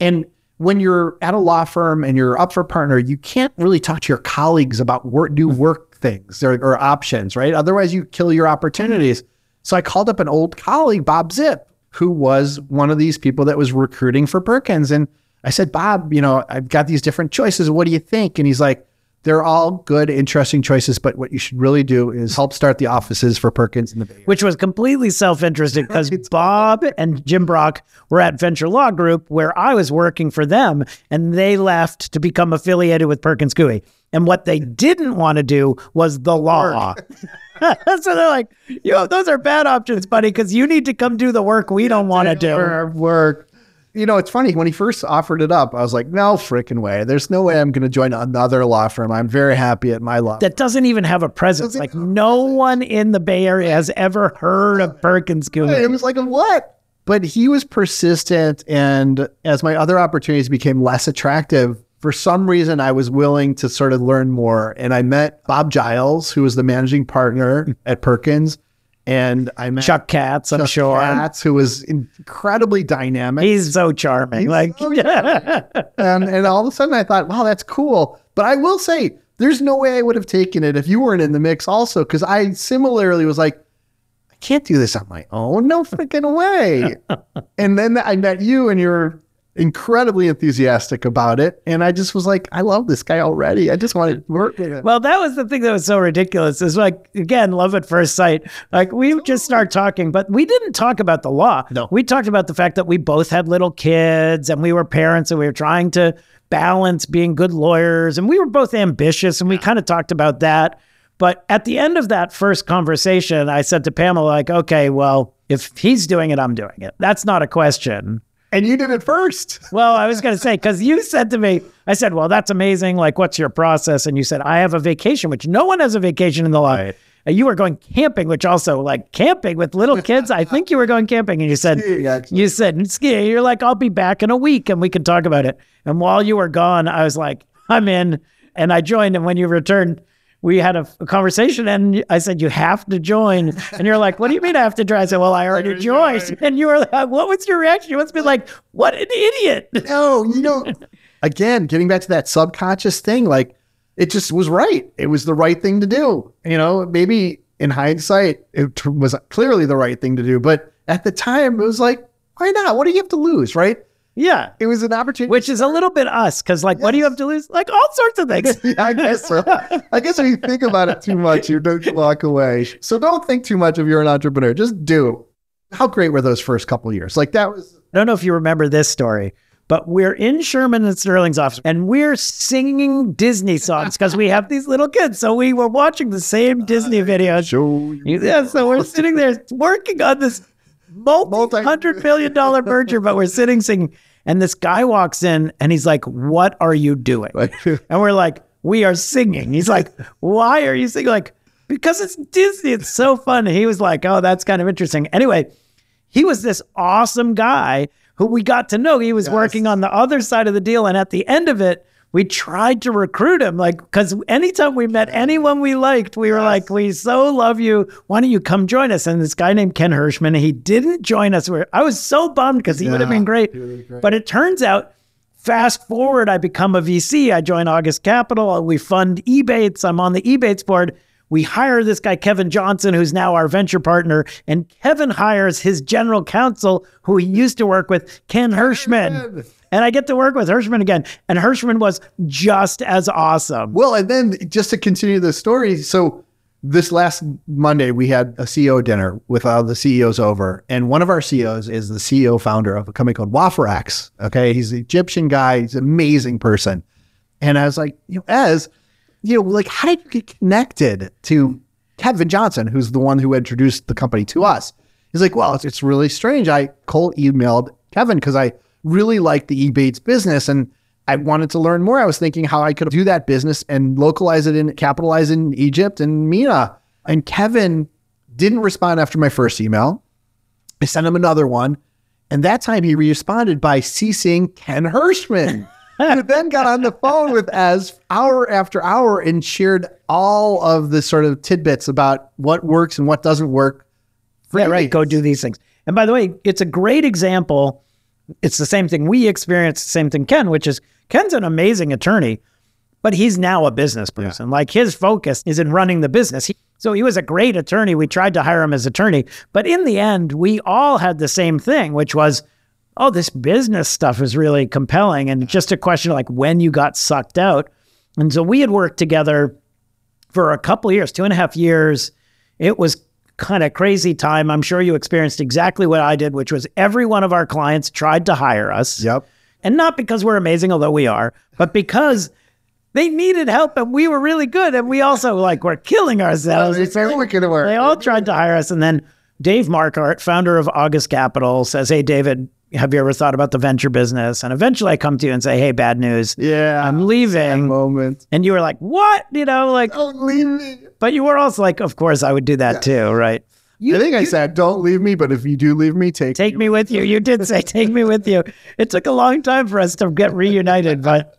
And when you're at a law firm and you're up for a partner, you can't really talk to your colleagues about work, new work things or, or options, right? Otherwise, you kill your opportunities. So I called up an old colleague, Bob Zip, who was one of these people that was recruiting for Perkins. And I said, Bob, you know, I've got these different choices. What do you think? And he's like, they're all good, interesting choices, but what you should really do is help start the offices for Perkins in the Bay Area. which was completely self-interested <laughs> because Bob and Jim Brock were at Venture Law Group where I was working for them and they left to become affiliated with Perkins Coie. And what they didn't want to do was the law. <laughs> so they're like, yo, those are bad options, buddy, because you need to come do the work we don't want to do. Work. You know, it's funny when he first offered it up. I was like, "No freaking way! There's no way I'm going to join another law firm. I'm very happy at my law." That doesn't even have a presence. Like no one in the Bay Area has ever heard of Perkins Coie. It was like, "What?" But he was persistent, and as my other opportunities became less attractive, for some reason, I was willing to sort of learn more. And I met Bob Giles, who was the managing partner hmm. at Perkins, and I met Chuck Katz, I'm Chuck sure. Katz, who was incredibly dynamic. He's so charming. He's like, so <laughs> and and all of a sudden I thought, wow, that's cool. But I will say, there's no way I would have taken it if you weren't in the mix also, because I similarly was like, I can't do this on my own. No freaking way. <laughs> and then I met you and you're incredibly enthusiastic about it. And I just was like, I love this guy already. I just want to work with him. Well, that was the thing that was so ridiculous. Is like again, love at first sight. Like we just start talking, but we didn't talk about the law. No. we talked about the fact that we both had little kids and we were parents and we were trying to balance being good lawyers and we were both ambitious and we kind of talked about that. But at the end of that first conversation, I said to Pamela, like, okay, well, if he's doing it, I'm doing it. That's not a question. And you did it first. <laughs> Well, I was going to say, because you said to me, I said, well, that's amazing. Like, what's your process? And you said, I have a vacation, which no one has a vacation in the law. Right. And you were going camping, which also like camping with little kids. I think you were going camping and you said, you said, ski. You're like, I'll be back in a week and we can talk about it. And while you were gone, I was like, I'm in. And I joined. And when you returned, we had a, a conversation and I said, you have to join. And you're like, what do you mean I have to join? I said, well, I already joined. <laughs> And you were like, what was your reaction? You must be like, what an idiot. No, you know, again, getting back to that subconscious thing, like it just was right. It was the right thing to do. You know, maybe in hindsight, it was clearly the right thing to do. But at the time, it was like, why not? What do you have to lose, right? Yeah. It was an opportunity. Which is a little bit us, because like, what do you have to lose? Like all sorts of things. <laughs> yeah, I guess so. <laughs> I guess if you think about it too much, you don't walk away. So don't think too much if you're an entrepreneur. Just do. How great were those first couple years? Like that was I don't know if you remember this story, but we're in Shearman and Sterling's office and we're singing Disney songs because we have these little kids. So we were watching the same Disney videos. show. Yeah, so we're sitting there working on this multi hundred million dollar merger, but we're sitting singing. And this guy walks in and he's like, What are you doing? <laughs> And we're like, We are singing. He's like, Why are you singing? Like, because it's Disney. It's so fun. And he was like, Oh, that's kind of interesting. Anyway, he was this awesome guy who we got to know. He was working on the other side of the deal. And at the end of it, we tried to recruit him. Like, because anytime we met anyone we liked, we were like, we so love you. Why don't you come join us? And this guy named Ken Hirschman, he didn't join us. I was so bummed because he would have Yeah, been great. he would've been great. But it turns out, fast forward, I become a VC. I join August Capital. We fund Ebates. I'm on the Ebates board. We hire this guy, Kevin Johnson, who's now our venture partner. And Kevin hires his general counsel, who he used to work with, Ken Hirschman. And I get to work with Hirschman again. And Hirschman was just as awesome. Well, and then just to continue the story, so this last Monday we had a CEO dinner with all the CEOs over, and one of our CEOs is the CEO founder of a company called Wafrax. Okay, he's an Egyptian guy. He's an amazing person. And I was like, you know, as you know, like how did you get connected to Kevin Johnson, who's the one who introduced the company to us? He's like, well, it's, it's really strange. I cold emailed Kevin because I really liked the Ebates business and I wanted to learn more. I was thinking how I could do that business and localize it and capitalize in Egypt and MENA. And Kevin didn't respond after my first email. I sent him another one. And that time he responded by ceasing Ken Hirschman, who <laughs> then got on the phone with Az hour after hour and shared all of the sort of tidbits about what works and what doesn't work. Yeah, right. Go do these things. And by the way, it's a great example. It's the same thing we experienced, the same thing Ken, which is Ken's an amazing attorney, but he's now a business person. Yeah. Like his focus is in running the business. He, so he was a great attorney. We tried to hire him as attorney, but in the end, we all had the same thing, which was, oh, this business stuff is really compelling, and just a question of like when you got sucked out. And so we had worked together for a couple years, two and a half years. It was kind of crazy time. I'm sure you experienced exactly what I did, which was every one of our clients tried to hire us. Yep. And not because we're amazing, although we are, but because they needed help and we were really good. And we also like were killing ourselves. It's like, work. They all tried to hire us. And then Dave Marquardt, founder of August Capital, says, Hey, David, have you ever thought about the venture business? And eventually I come to you and say, Hey, bad news. Yeah. I'm leaving. Moment. And you were like, What? You know, like, don't leave me. But you were also like, Of course, I would do that yeah. too, right? You, I think I said, "Don't leave me," but if you do leave me, take take me with you. You did say, "Take me with you." It took a long time for us to get reunited, but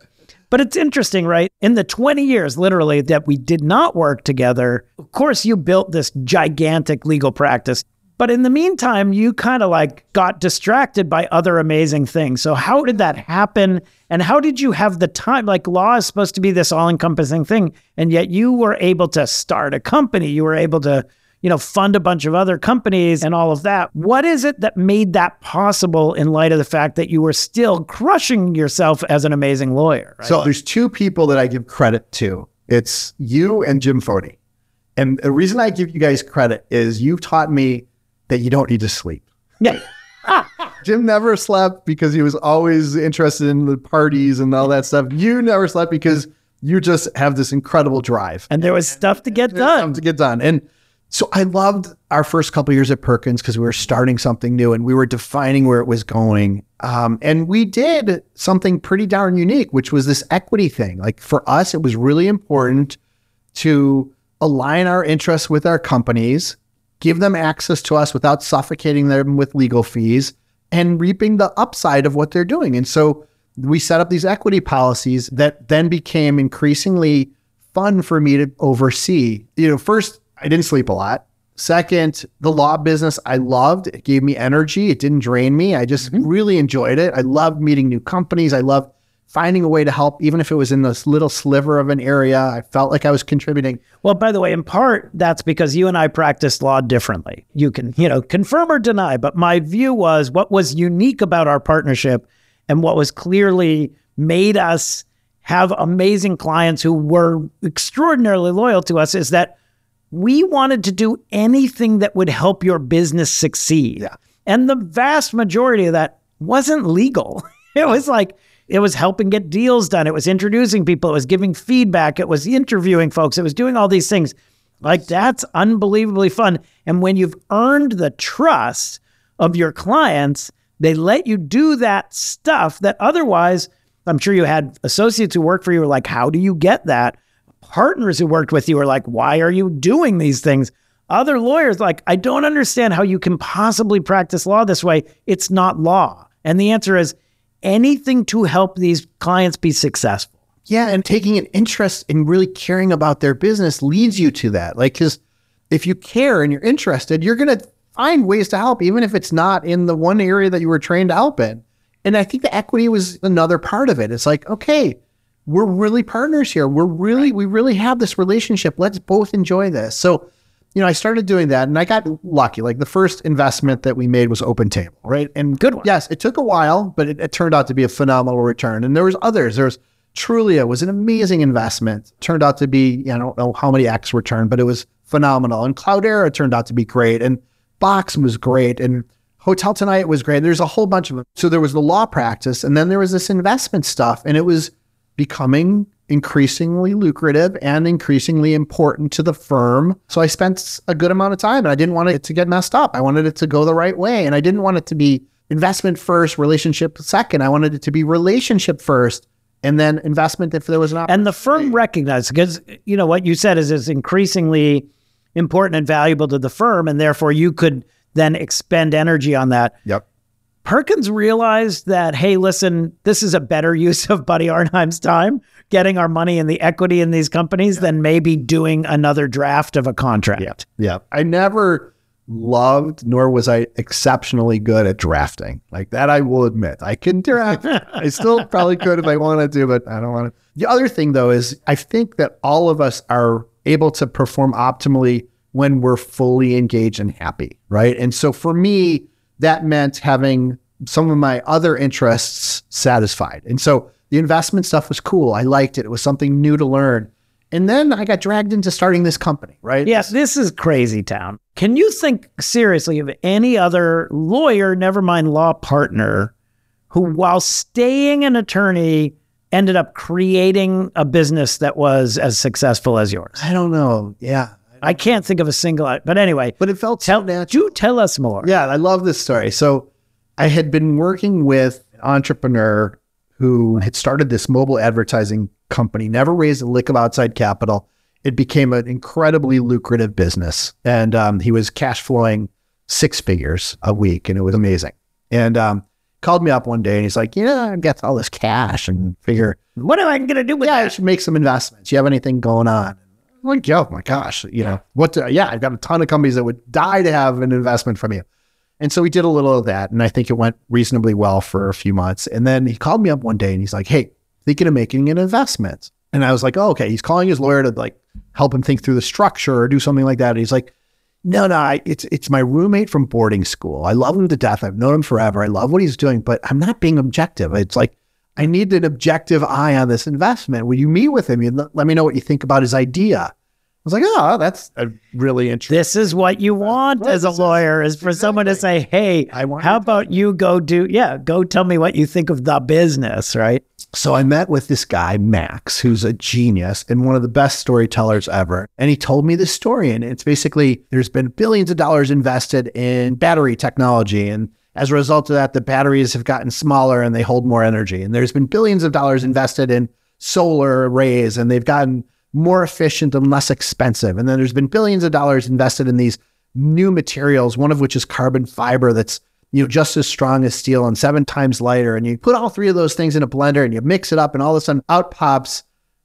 but it's interesting, right? In the 20 years, literally, that we did not work together, of course, you built this gigantic legal practice. But in the meantime, you kind of like got distracted by other amazing things. So, how did that happen? And how did you have the time? Like, law is supposed to be this all encompassing thing. And yet, you were able to start a company. You were able to you know, fund a bunch of other companies and all of that. What is it that made that possible in light of the fact that you were still crushing yourself as an amazing lawyer? Right? So there's two people that I give credit to. It's you and Jim Foti. And the reason I give you guys credit is you've taught me that you don't need to sleep. Yeah. <laughs> Jim never slept because he was always interested in the parties and all that stuff. You never slept because you just have this incredible drive. And there was stuff to get done. to get done. And so I loved our first couple years at Perkins because we were starting something new and we were defining where it was going. Um, and we did something pretty darn unique, which was this equity thing. Like for us, it was really important to align our interests with our companies, give them access to us without suffocating them with legal fees, and reaping the upside of what they're doing. And so we set up these equity policies that then became increasingly fun for me to oversee. You know, first I didn't sleep a lot. Second, the law business I loved. It gave me energy. It didn't drain me. I just mm-hmm. really enjoyed it. I loved meeting new companies. I loved finding a way to help, even if it was in this little sliver of an area. I felt like I was contributing. Well, by the way, in part, that's because you and I practiced law differently. You can, you know, confirm or deny, but my view was what was unique about our partnership and what was clearly made us have amazing clients who were extraordinarily loyal to us is that we wanted to do anything that would help your business succeed. Yeah. And the vast majority of that wasn't legal. <laughs> It was like, it was helping get deals done. It was introducing people. It was giving feedback. It was interviewing folks. It was doing all these things. Like, that's unbelievably fun. And when you've earned the trust of your clients, they let you do that stuff that otherwise, I'm sure you had associates who worked for you were like, how do you get that? partners who worked with you were like, why are you doing these things? Other lawyers like, I don't understand how you can possibly practice law this way. It's not law. And the answer is anything to help these clients be successful. Yeah, and taking an interest in really caring about their business leads you to that. Like, because if you care and you're interested, you're going to find ways to help, even if it's not in the one area that you were trained to help in. And I think the equity was another part of it. It's like, okay, we're really partners here. We're really, we really have this relationship. Let's both enjoy this. So you know, I started doing that and I got lucky. Like the first investment that we made was OpenTable, right? And good one. Yes, it took a while, but it, it turned out to be a phenomenal return. And there was others. There was Trulia was an amazing investment. Turned out to be, I don't know how many X return, but it was phenomenal. And Cloudera turned out to be great. And Box was great. And Hotel Tonight was great. There's a whole bunch of them. So there was the law practice, and then there was this investment stuff, and it was becoming increasingly lucrative and increasingly important to the firm. So I spent a good amount of time, and I didn't want it to get messed up. I wanted it to go the right way, and I didn't want it to be investment first, relationship second. I wanted it to be relationship first, and then investment if there was an opportunity. And the firm recognized because you know what you said is it's increasingly important and valuable to the firm, and therefore you could then expend energy on that. Yep. Perkins realized that, hey, listen, this is a better <laughs> use of Buddy Arnheim's time, getting our money in the equity in these companies yeah. than maybe doing another draft of a contract. Yeah. Yeah. I never loved, nor was I exceptionally good at drafting. Like that, I will admit. I can draft. I still <laughs> probably could if I wanted to, but I don't want to. The other thing, though, is I think that all of us are able to perform optimally when we're fully engaged and happy, right? And so for me, that meant having some of my other interests satisfied. And so the investment stuff was cool. I liked it. It was something new to learn. And then I got dragged into starting this company, right? Yes, this is crazy town. Can you think seriously of any other lawyer, never mind law partner, who, while staying an attorney, ended up creating a business that was as successful as yours? I don't know. Yeah. I can't think of a single, but anyway. But it felt tell, so natural. Do tell us more. Yeah, I love this story. So I had been working with an entrepreneur who had started this mobile advertising company, never raised a lick of outside capital. It became an incredibly lucrative business. And um, he was cash flowing six figures a week, and it was amazing. And um, called me up one day and he's like, Yeah, I've got all this cash and figure, what am I going to do with it? yeah, that? I should make some investments. You have anything going on? like, oh my gosh, you know, what? To, yeah, I've got a ton of companies that would die to have an investment from you. And so we did a little of that. And I think it went reasonably well for a few months. And then he called me up one day and he's like, hey, thinking of making an investment. And I was like, oh, okay. He's calling his lawyer to like help him think through the structure or do something like that. And he's like, no, no, I, it's it's my roommate from boarding school. I love him to death. I've known him forever. I love what he's doing, but I'm not being objective. It's like I need an objective eye on this investment. Will you meet with him? You let me know what you think about his idea was like, oh, that's a really interesting. This is what you want right. as a lawyer is for exactly. someone to say, hey, I want how about you go do, yeah, go tell me what you think of the business, right? So I met with this guy, Max, who's a genius and one of the best storytellers ever. And he told me this story. And it's basically there's been billions of dollars invested in battery technology. And as a result of that, the batteries have gotten smaller and they hold more energy. And there's been billions of dollars invested in solar arrays and they've gotten more efficient and less expensive. And then there's been billions of dollars invested in these new materials, one of which is carbon fiber that's you know just as strong as steel and seven times lighter. And you put all three of those things in a blender and you mix it up, and all of a sudden out pops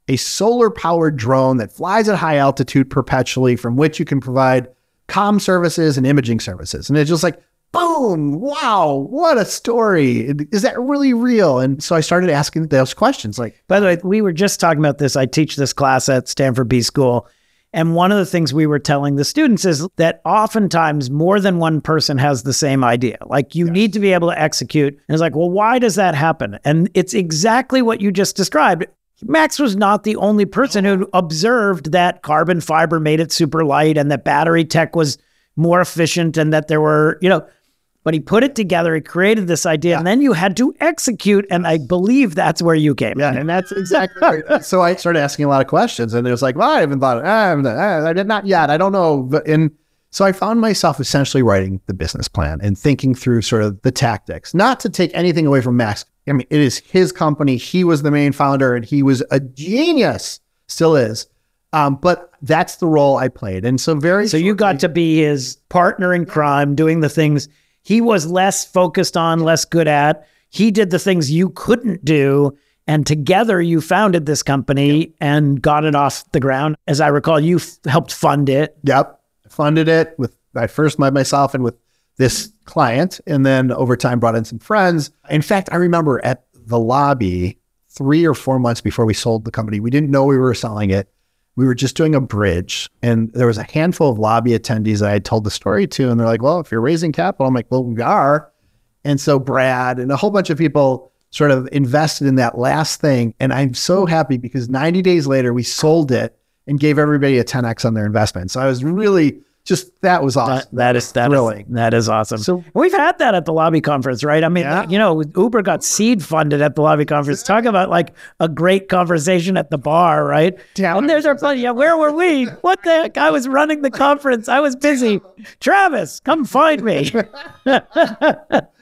a solar powered drone that flies at high altitude perpetually, from which you can provide com services and imaging services. And it's just like, boom, wow, what a story. Is that really real? And so I started asking those questions. Like, by the way, we were just talking about this. I teach this class at Stanford B School. And one of the things we were telling the students is that oftentimes more than one person has the same idea. Like you yes. need to be able to execute. And it's like, well, why does that happen? And it's exactly what you just described. Max was not the only person who oh. observed that carbon fiber made it super light and that battery tech was more efficient and that there were, you know, but he put it together. He created this idea, yeah. and then you had to execute. And I believe that's where you came. Yeah, and that's exactly right. So I started asking a lot of questions, and it was like, well, I haven't thought. I, I did not yet. I don't know. But and so I found myself essentially writing the business plan and thinking through sort of the tactics, not to take anything away from Max. I mean, it is his company. He was the main founder, and he was a genius. Still is. Um, but that's the role I played. And so very So you got to be his partner in crime, doing the things he was less focused on, less good at. He did the things you couldn't do. And together you founded this company yep. and got it off the ground. As I recall, you f- helped fund it. Yep. Funded it with, I first met myself and with this client, and then over time brought in some friends. In fact, I remember at the lobby three or four months before we sold the company, we didn't know we were selling it. We were just doing a bridge and there was a handful of lobby attendees I had told the story to. And they're like, well, if you're raising capital, I'm like, well, we are. And so Brad and a whole bunch of people sort of invested in that last thing. And I'm so happy because 90 days later, we sold it and gave everybody a 10x on their investment. So I was really just that was awesome. That, that is that thrilling. Is, that is awesome. So we've had that at the lobby conference, right? I mean, yeah. you know, Uber got seed funded at the lobby conference. Yeah. Talk about like a great conversation at the bar, right? Yeah. And there's our plenty. Yeah, where were we? <laughs> What the heck? I was running the conference. I was busy. Travis, come find me. <laughs>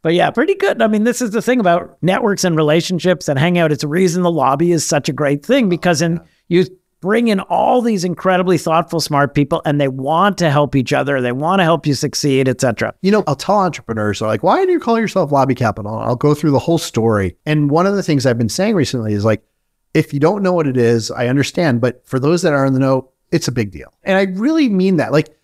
But yeah, pretty good. I mean, this is the thing about networks and relationships and hangout. It's a reason the lobby is such a great thing oh, because in you bring in all these incredibly thoughtful, smart people, and they want to help each other. They want to help you succeed, etc. You know, I'll tell entrepreneurs, they're like, why do you call yourself Lobby Capital? I'll go through the whole story. And one of the things I've been saying recently is like, if you don't know what it is, I understand. But for those that are in the know, it's a big deal. And I really mean that. Like,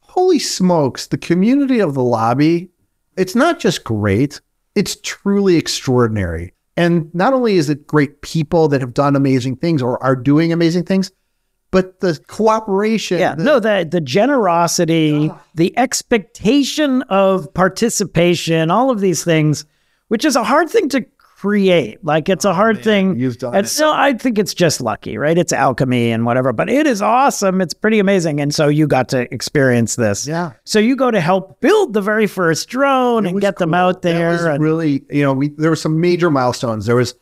holy smokes, the community of the lobby, it's not just great, it's truly extraordinary. And not only is it great people that have done amazing things or are doing amazing things, but the cooperation. Yeah, the, no, the the generosity, the expectation of participation, all of these things, which is a hard thing to create. Like it's a oh, hard oh, thing. You've done and so I think it's just lucky, right? It's alchemy and whatever, but it is awesome. It's pretty amazing. And so you got to experience this. Yeah. So you go to help build the very first drone it and get cool. them out there. And- really, you know, we there were some major milestones. There was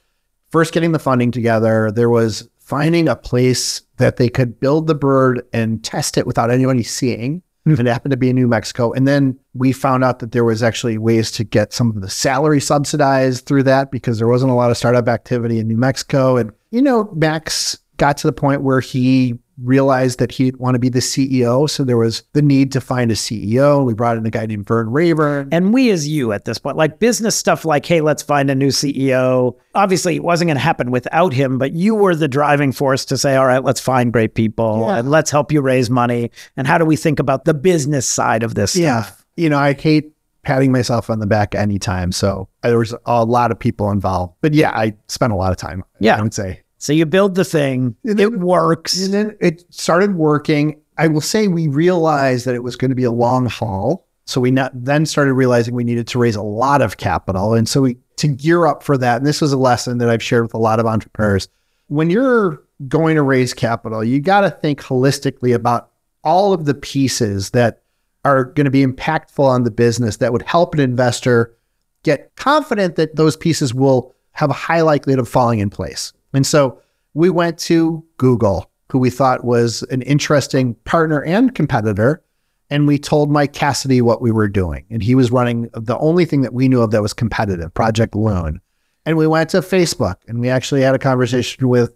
first getting the funding together. There was finding a place that they could build the bird and test it without anybody seeing. Mm-hmm. It happened to be in New Mexico. And then we found out that there was actually ways to get some of the salary subsidized through that because there wasn't a lot of startup activity in New Mexico. And, you know, Max got to the point where he realized that he'd want to be the CEO. So there was the need to find a CEO. We brought in a guy named Vern Raburn. And we as you at this point, like business stuff like, hey, let's find a new CEO. Obviously, it wasn't going to happen without him, but you were the driving force to say, all right, let's find great people yeah. and let's help you raise money. And how do we think about the business side of this yeah. Stuff? You know, I hate patting myself on the back anytime. So there was a lot of people involved. But yeah, I spent a lot of time. Yeah. I would say. So you build the thing, then, it works. And then it started working. I will say we realized that it was going to be a long haul. So we not, then started realizing we needed to raise a lot of capital. And so we, to gear up for that, and this was a lesson that I've shared with a lot of entrepreneurs. When you're going to raise capital, you got to think holistically about all of the pieces that are going to be impactful on the business that would help an investor get confident that those pieces will have a high likelihood of falling in place. And so we went to Google, who we thought was an interesting partner and competitor. And we told Mike Cassidy what we were doing. And he was running the only thing that we knew of that was competitive, Project Loon. And we went to Facebook and we actually had a conversation with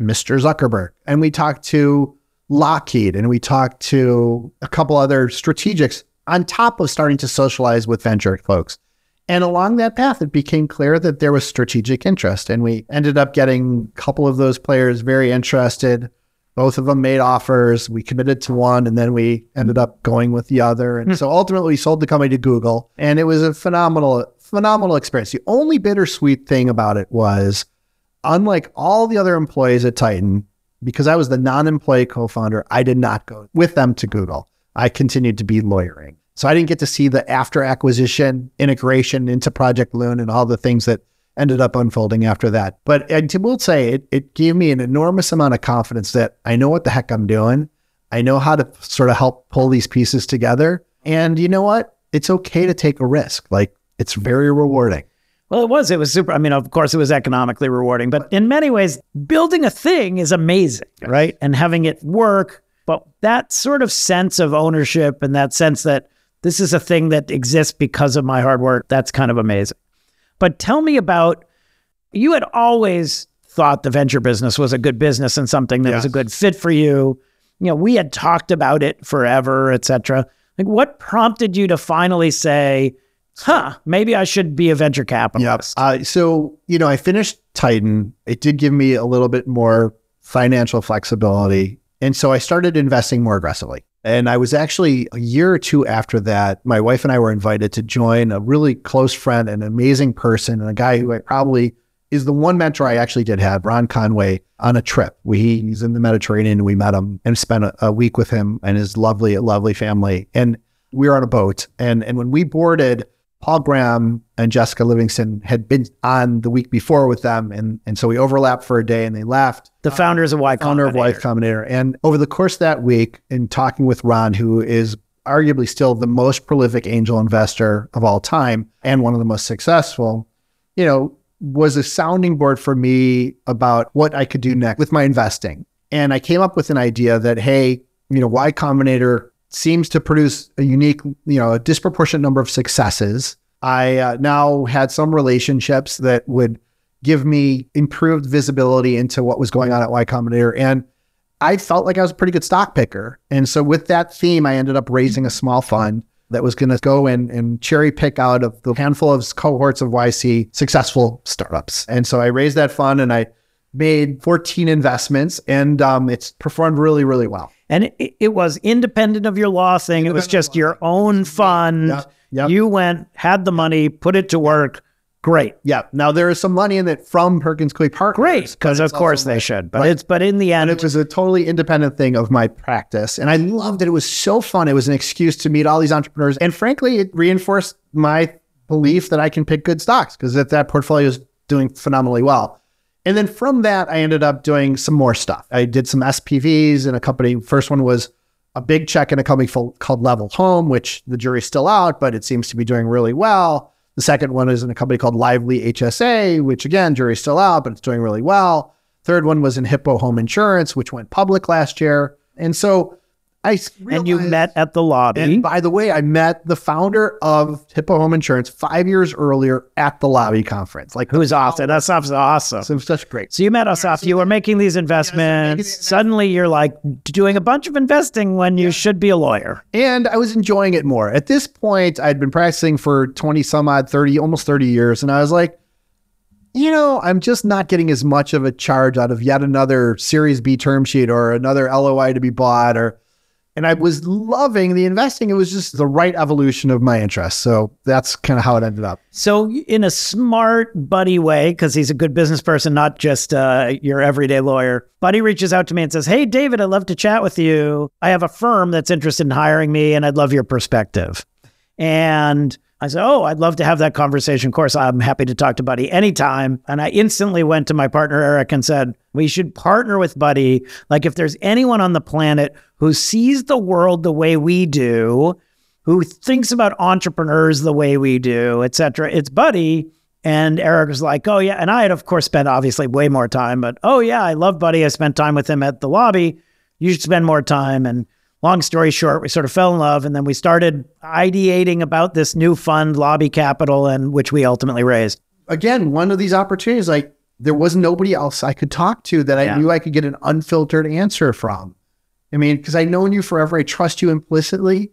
Mr. Zuckerberg. And we talked to Lockheed and we talked to a couple other strategics on top of starting to socialize with venture folks. And along that path, it became clear that there was strategic interest. And we ended up getting a couple of those players very interested. Both of them made offers. We committed to one and then we ended up going with the other. And hmm. so ultimately we sold the company to Google. And it was a phenomenal, phenomenal experience. The only bittersweet thing about it was, unlike all the other employees at Titan, because I was the non employee co founder, I did not go with them to Google. I continued to be lawyering. So I didn't get to see the after acquisition integration into Project Loon and all the things that ended up unfolding after that. But I will say it, it gave me an enormous amount of confidence that I know what the heck I'm doing. I know how to sort of help pull these pieces together. And you know what? It's okay to take a risk. Like it's very rewarding. Well, it was. It was super. I mean, of course, it was economically rewarding, but in many ways, building a thing is amazing, right? And having it work. But that sort of sense of ownership and that sense that this is a thing that exists because of my hard work. That's kind of amazing. But tell me about you had always thought the venture business was a good business and something that yes. was a good fit for you. You know, we had talked about it forever, etc. Like what prompted you to finally say, huh, maybe I should be a venture capitalist? Yeah. Uh, so, you know, I finished Titan. It did give me a little bit more financial flexibility. And so I started investing more aggressively. And I was actually a year or two after that, my wife and I were invited to join a really close friend, an amazing person, and a guy who I probably is the one mentor I actually did have, Ron Conway, on a trip. We, he's in the Mediterranean. We met him and spent a, a week with him and his lovely, lovely family. And we were on a boat. And, and when we boarded, Paul Graham and Jessica Livingston had been on the week before with them. And, and so we overlapped for a day and they left. The uh, founders of Y Founder of Y Combinator. And over the course of that week, in talking with Ron, who is arguably still the most prolific angel investor of all time and one of the most successful, you know, was a sounding board for me about what I could do next with my investing. And I came up with an idea that, hey, you know, Y Combinator seems to produce a unique, you know, a disproportionate number of successes. I uh, now had some relationships that would give me improved visibility into what was going on at Y Combinator. And I felt like I was a pretty good stock picker. And so with that theme, I ended up raising a small fund that was going to go in and cherry pick out of the handful of cohorts of YC successful startups. And so I raised that fund and I made 14 investments and um, it's performed really, really well. And it, it was independent of your law thing. It was just your own fund. Yep, yep. You went, had the money, put it to work Great. Yeah. Now there is some money in it from Perkins Coie Park. Great, because of course they should. But it's but in the end, it was a totally independent thing of my practice, and I loved it. It was so fun. It was an excuse to meet all these entrepreneurs, and frankly, it reinforced my belief that I can pick good stocks because that that portfolio is doing phenomenally well. And then from that, I ended up doing some more stuff. I did some SPVs in a company. First one was a big check in a company called Level Home, which the jury's still out, but it seems to be doing really well. The second one is in a company called Lively HSA, which again, jury's still out, but it's doing really well. Third one was in Hippo Home Insurance, which went public last year. And so I and you met at the lobby. And by the way, I met the founder of Hippo Home Insurance five years earlier at the lobby conference. Like, who's awesome? That's awesome. So such great. So you met us off. You were making these investments. Suddenly, you're like doing a bunch of investing when you yeah. should be a lawyer. And I was enjoying it more. At this point, I'd been practicing for twenty some odd, thirty, almost thirty years, and I was like, you know, I'm just not getting as much of a charge out of yet another Series B term sheet or another LOI to be bought or and I was loving the investing. It was just the right evolution of my interest. So that's kind of how it ended up. So, in a smart buddy way, because he's a good business person, not just uh, your everyday lawyer, Buddy reaches out to me and says, Hey, David, I'd love to chat with you. I have a firm that's interested in hiring me, and I'd love your perspective. And I said, Oh, I'd love to have that conversation. Of course, I'm happy to talk to Buddy anytime. And I instantly went to my partner, Eric, and said, We should partner with Buddy. Like, if there's anyone on the planet who sees the world the way we do, who thinks about entrepreneurs the way we do, et cetera, it's Buddy. And Eric was like, Oh, yeah. And I had, of course, spent obviously way more time, but oh, yeah, I love Buddy. I spent time with him at the lobby. You should spend more time. And long story short, we sort of fell in love and then we started ideating about this new fund, Lobby Capital, and which we ultimately raised. Again, one of these opportunities, like there was nobody else I could talk to that I yeah. knew I could get an unfiltered answer from. I mean, because I've known you forever, I trust you implicitly.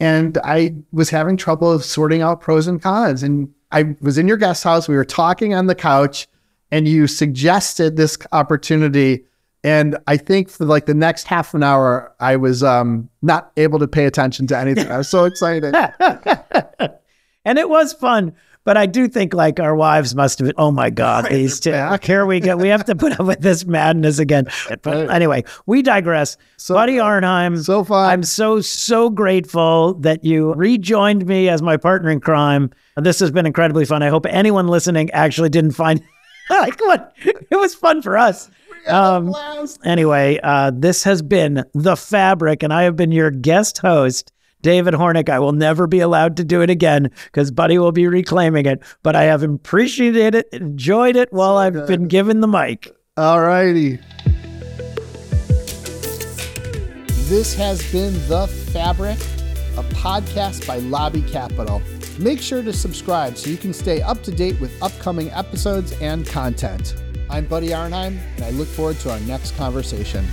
And I was having trouble sorting out pros and cons. And I was in your guest house. We were talking on the couch, and you suggested this opportunity and I think for like the next half an hour, I was um, not able to pay attention to anything. I was so excited. <laughs> and it was fun. But I do think like our wives must have, oh my God, right, these two. Back. Here we go. We have to put up with this madness again. <laughs> But anyway, we digress. So, Buddy Arnheim. So fun. I'm so, so grateful that you rejoined me as my partner in crime. This has been incredibly fun. I hope anyone listening actually didn't find <laughs> like what it was fun for us. <laughs> Um, anyway, uh, this has been The Fabric, and I have been your guest host, David Hornik. I will never be allowed to do it again because Buddy will be reclaiming it, but I have appreciated it, enjoyed it while I've been given the mic. All righty. This has been The Fabric, a podcast by Lobby Capital. Make sure to subscribe so you can stay up to date with upcoming episodes and content. I'm Buddy Arnheim, and I look forward to our next conversation.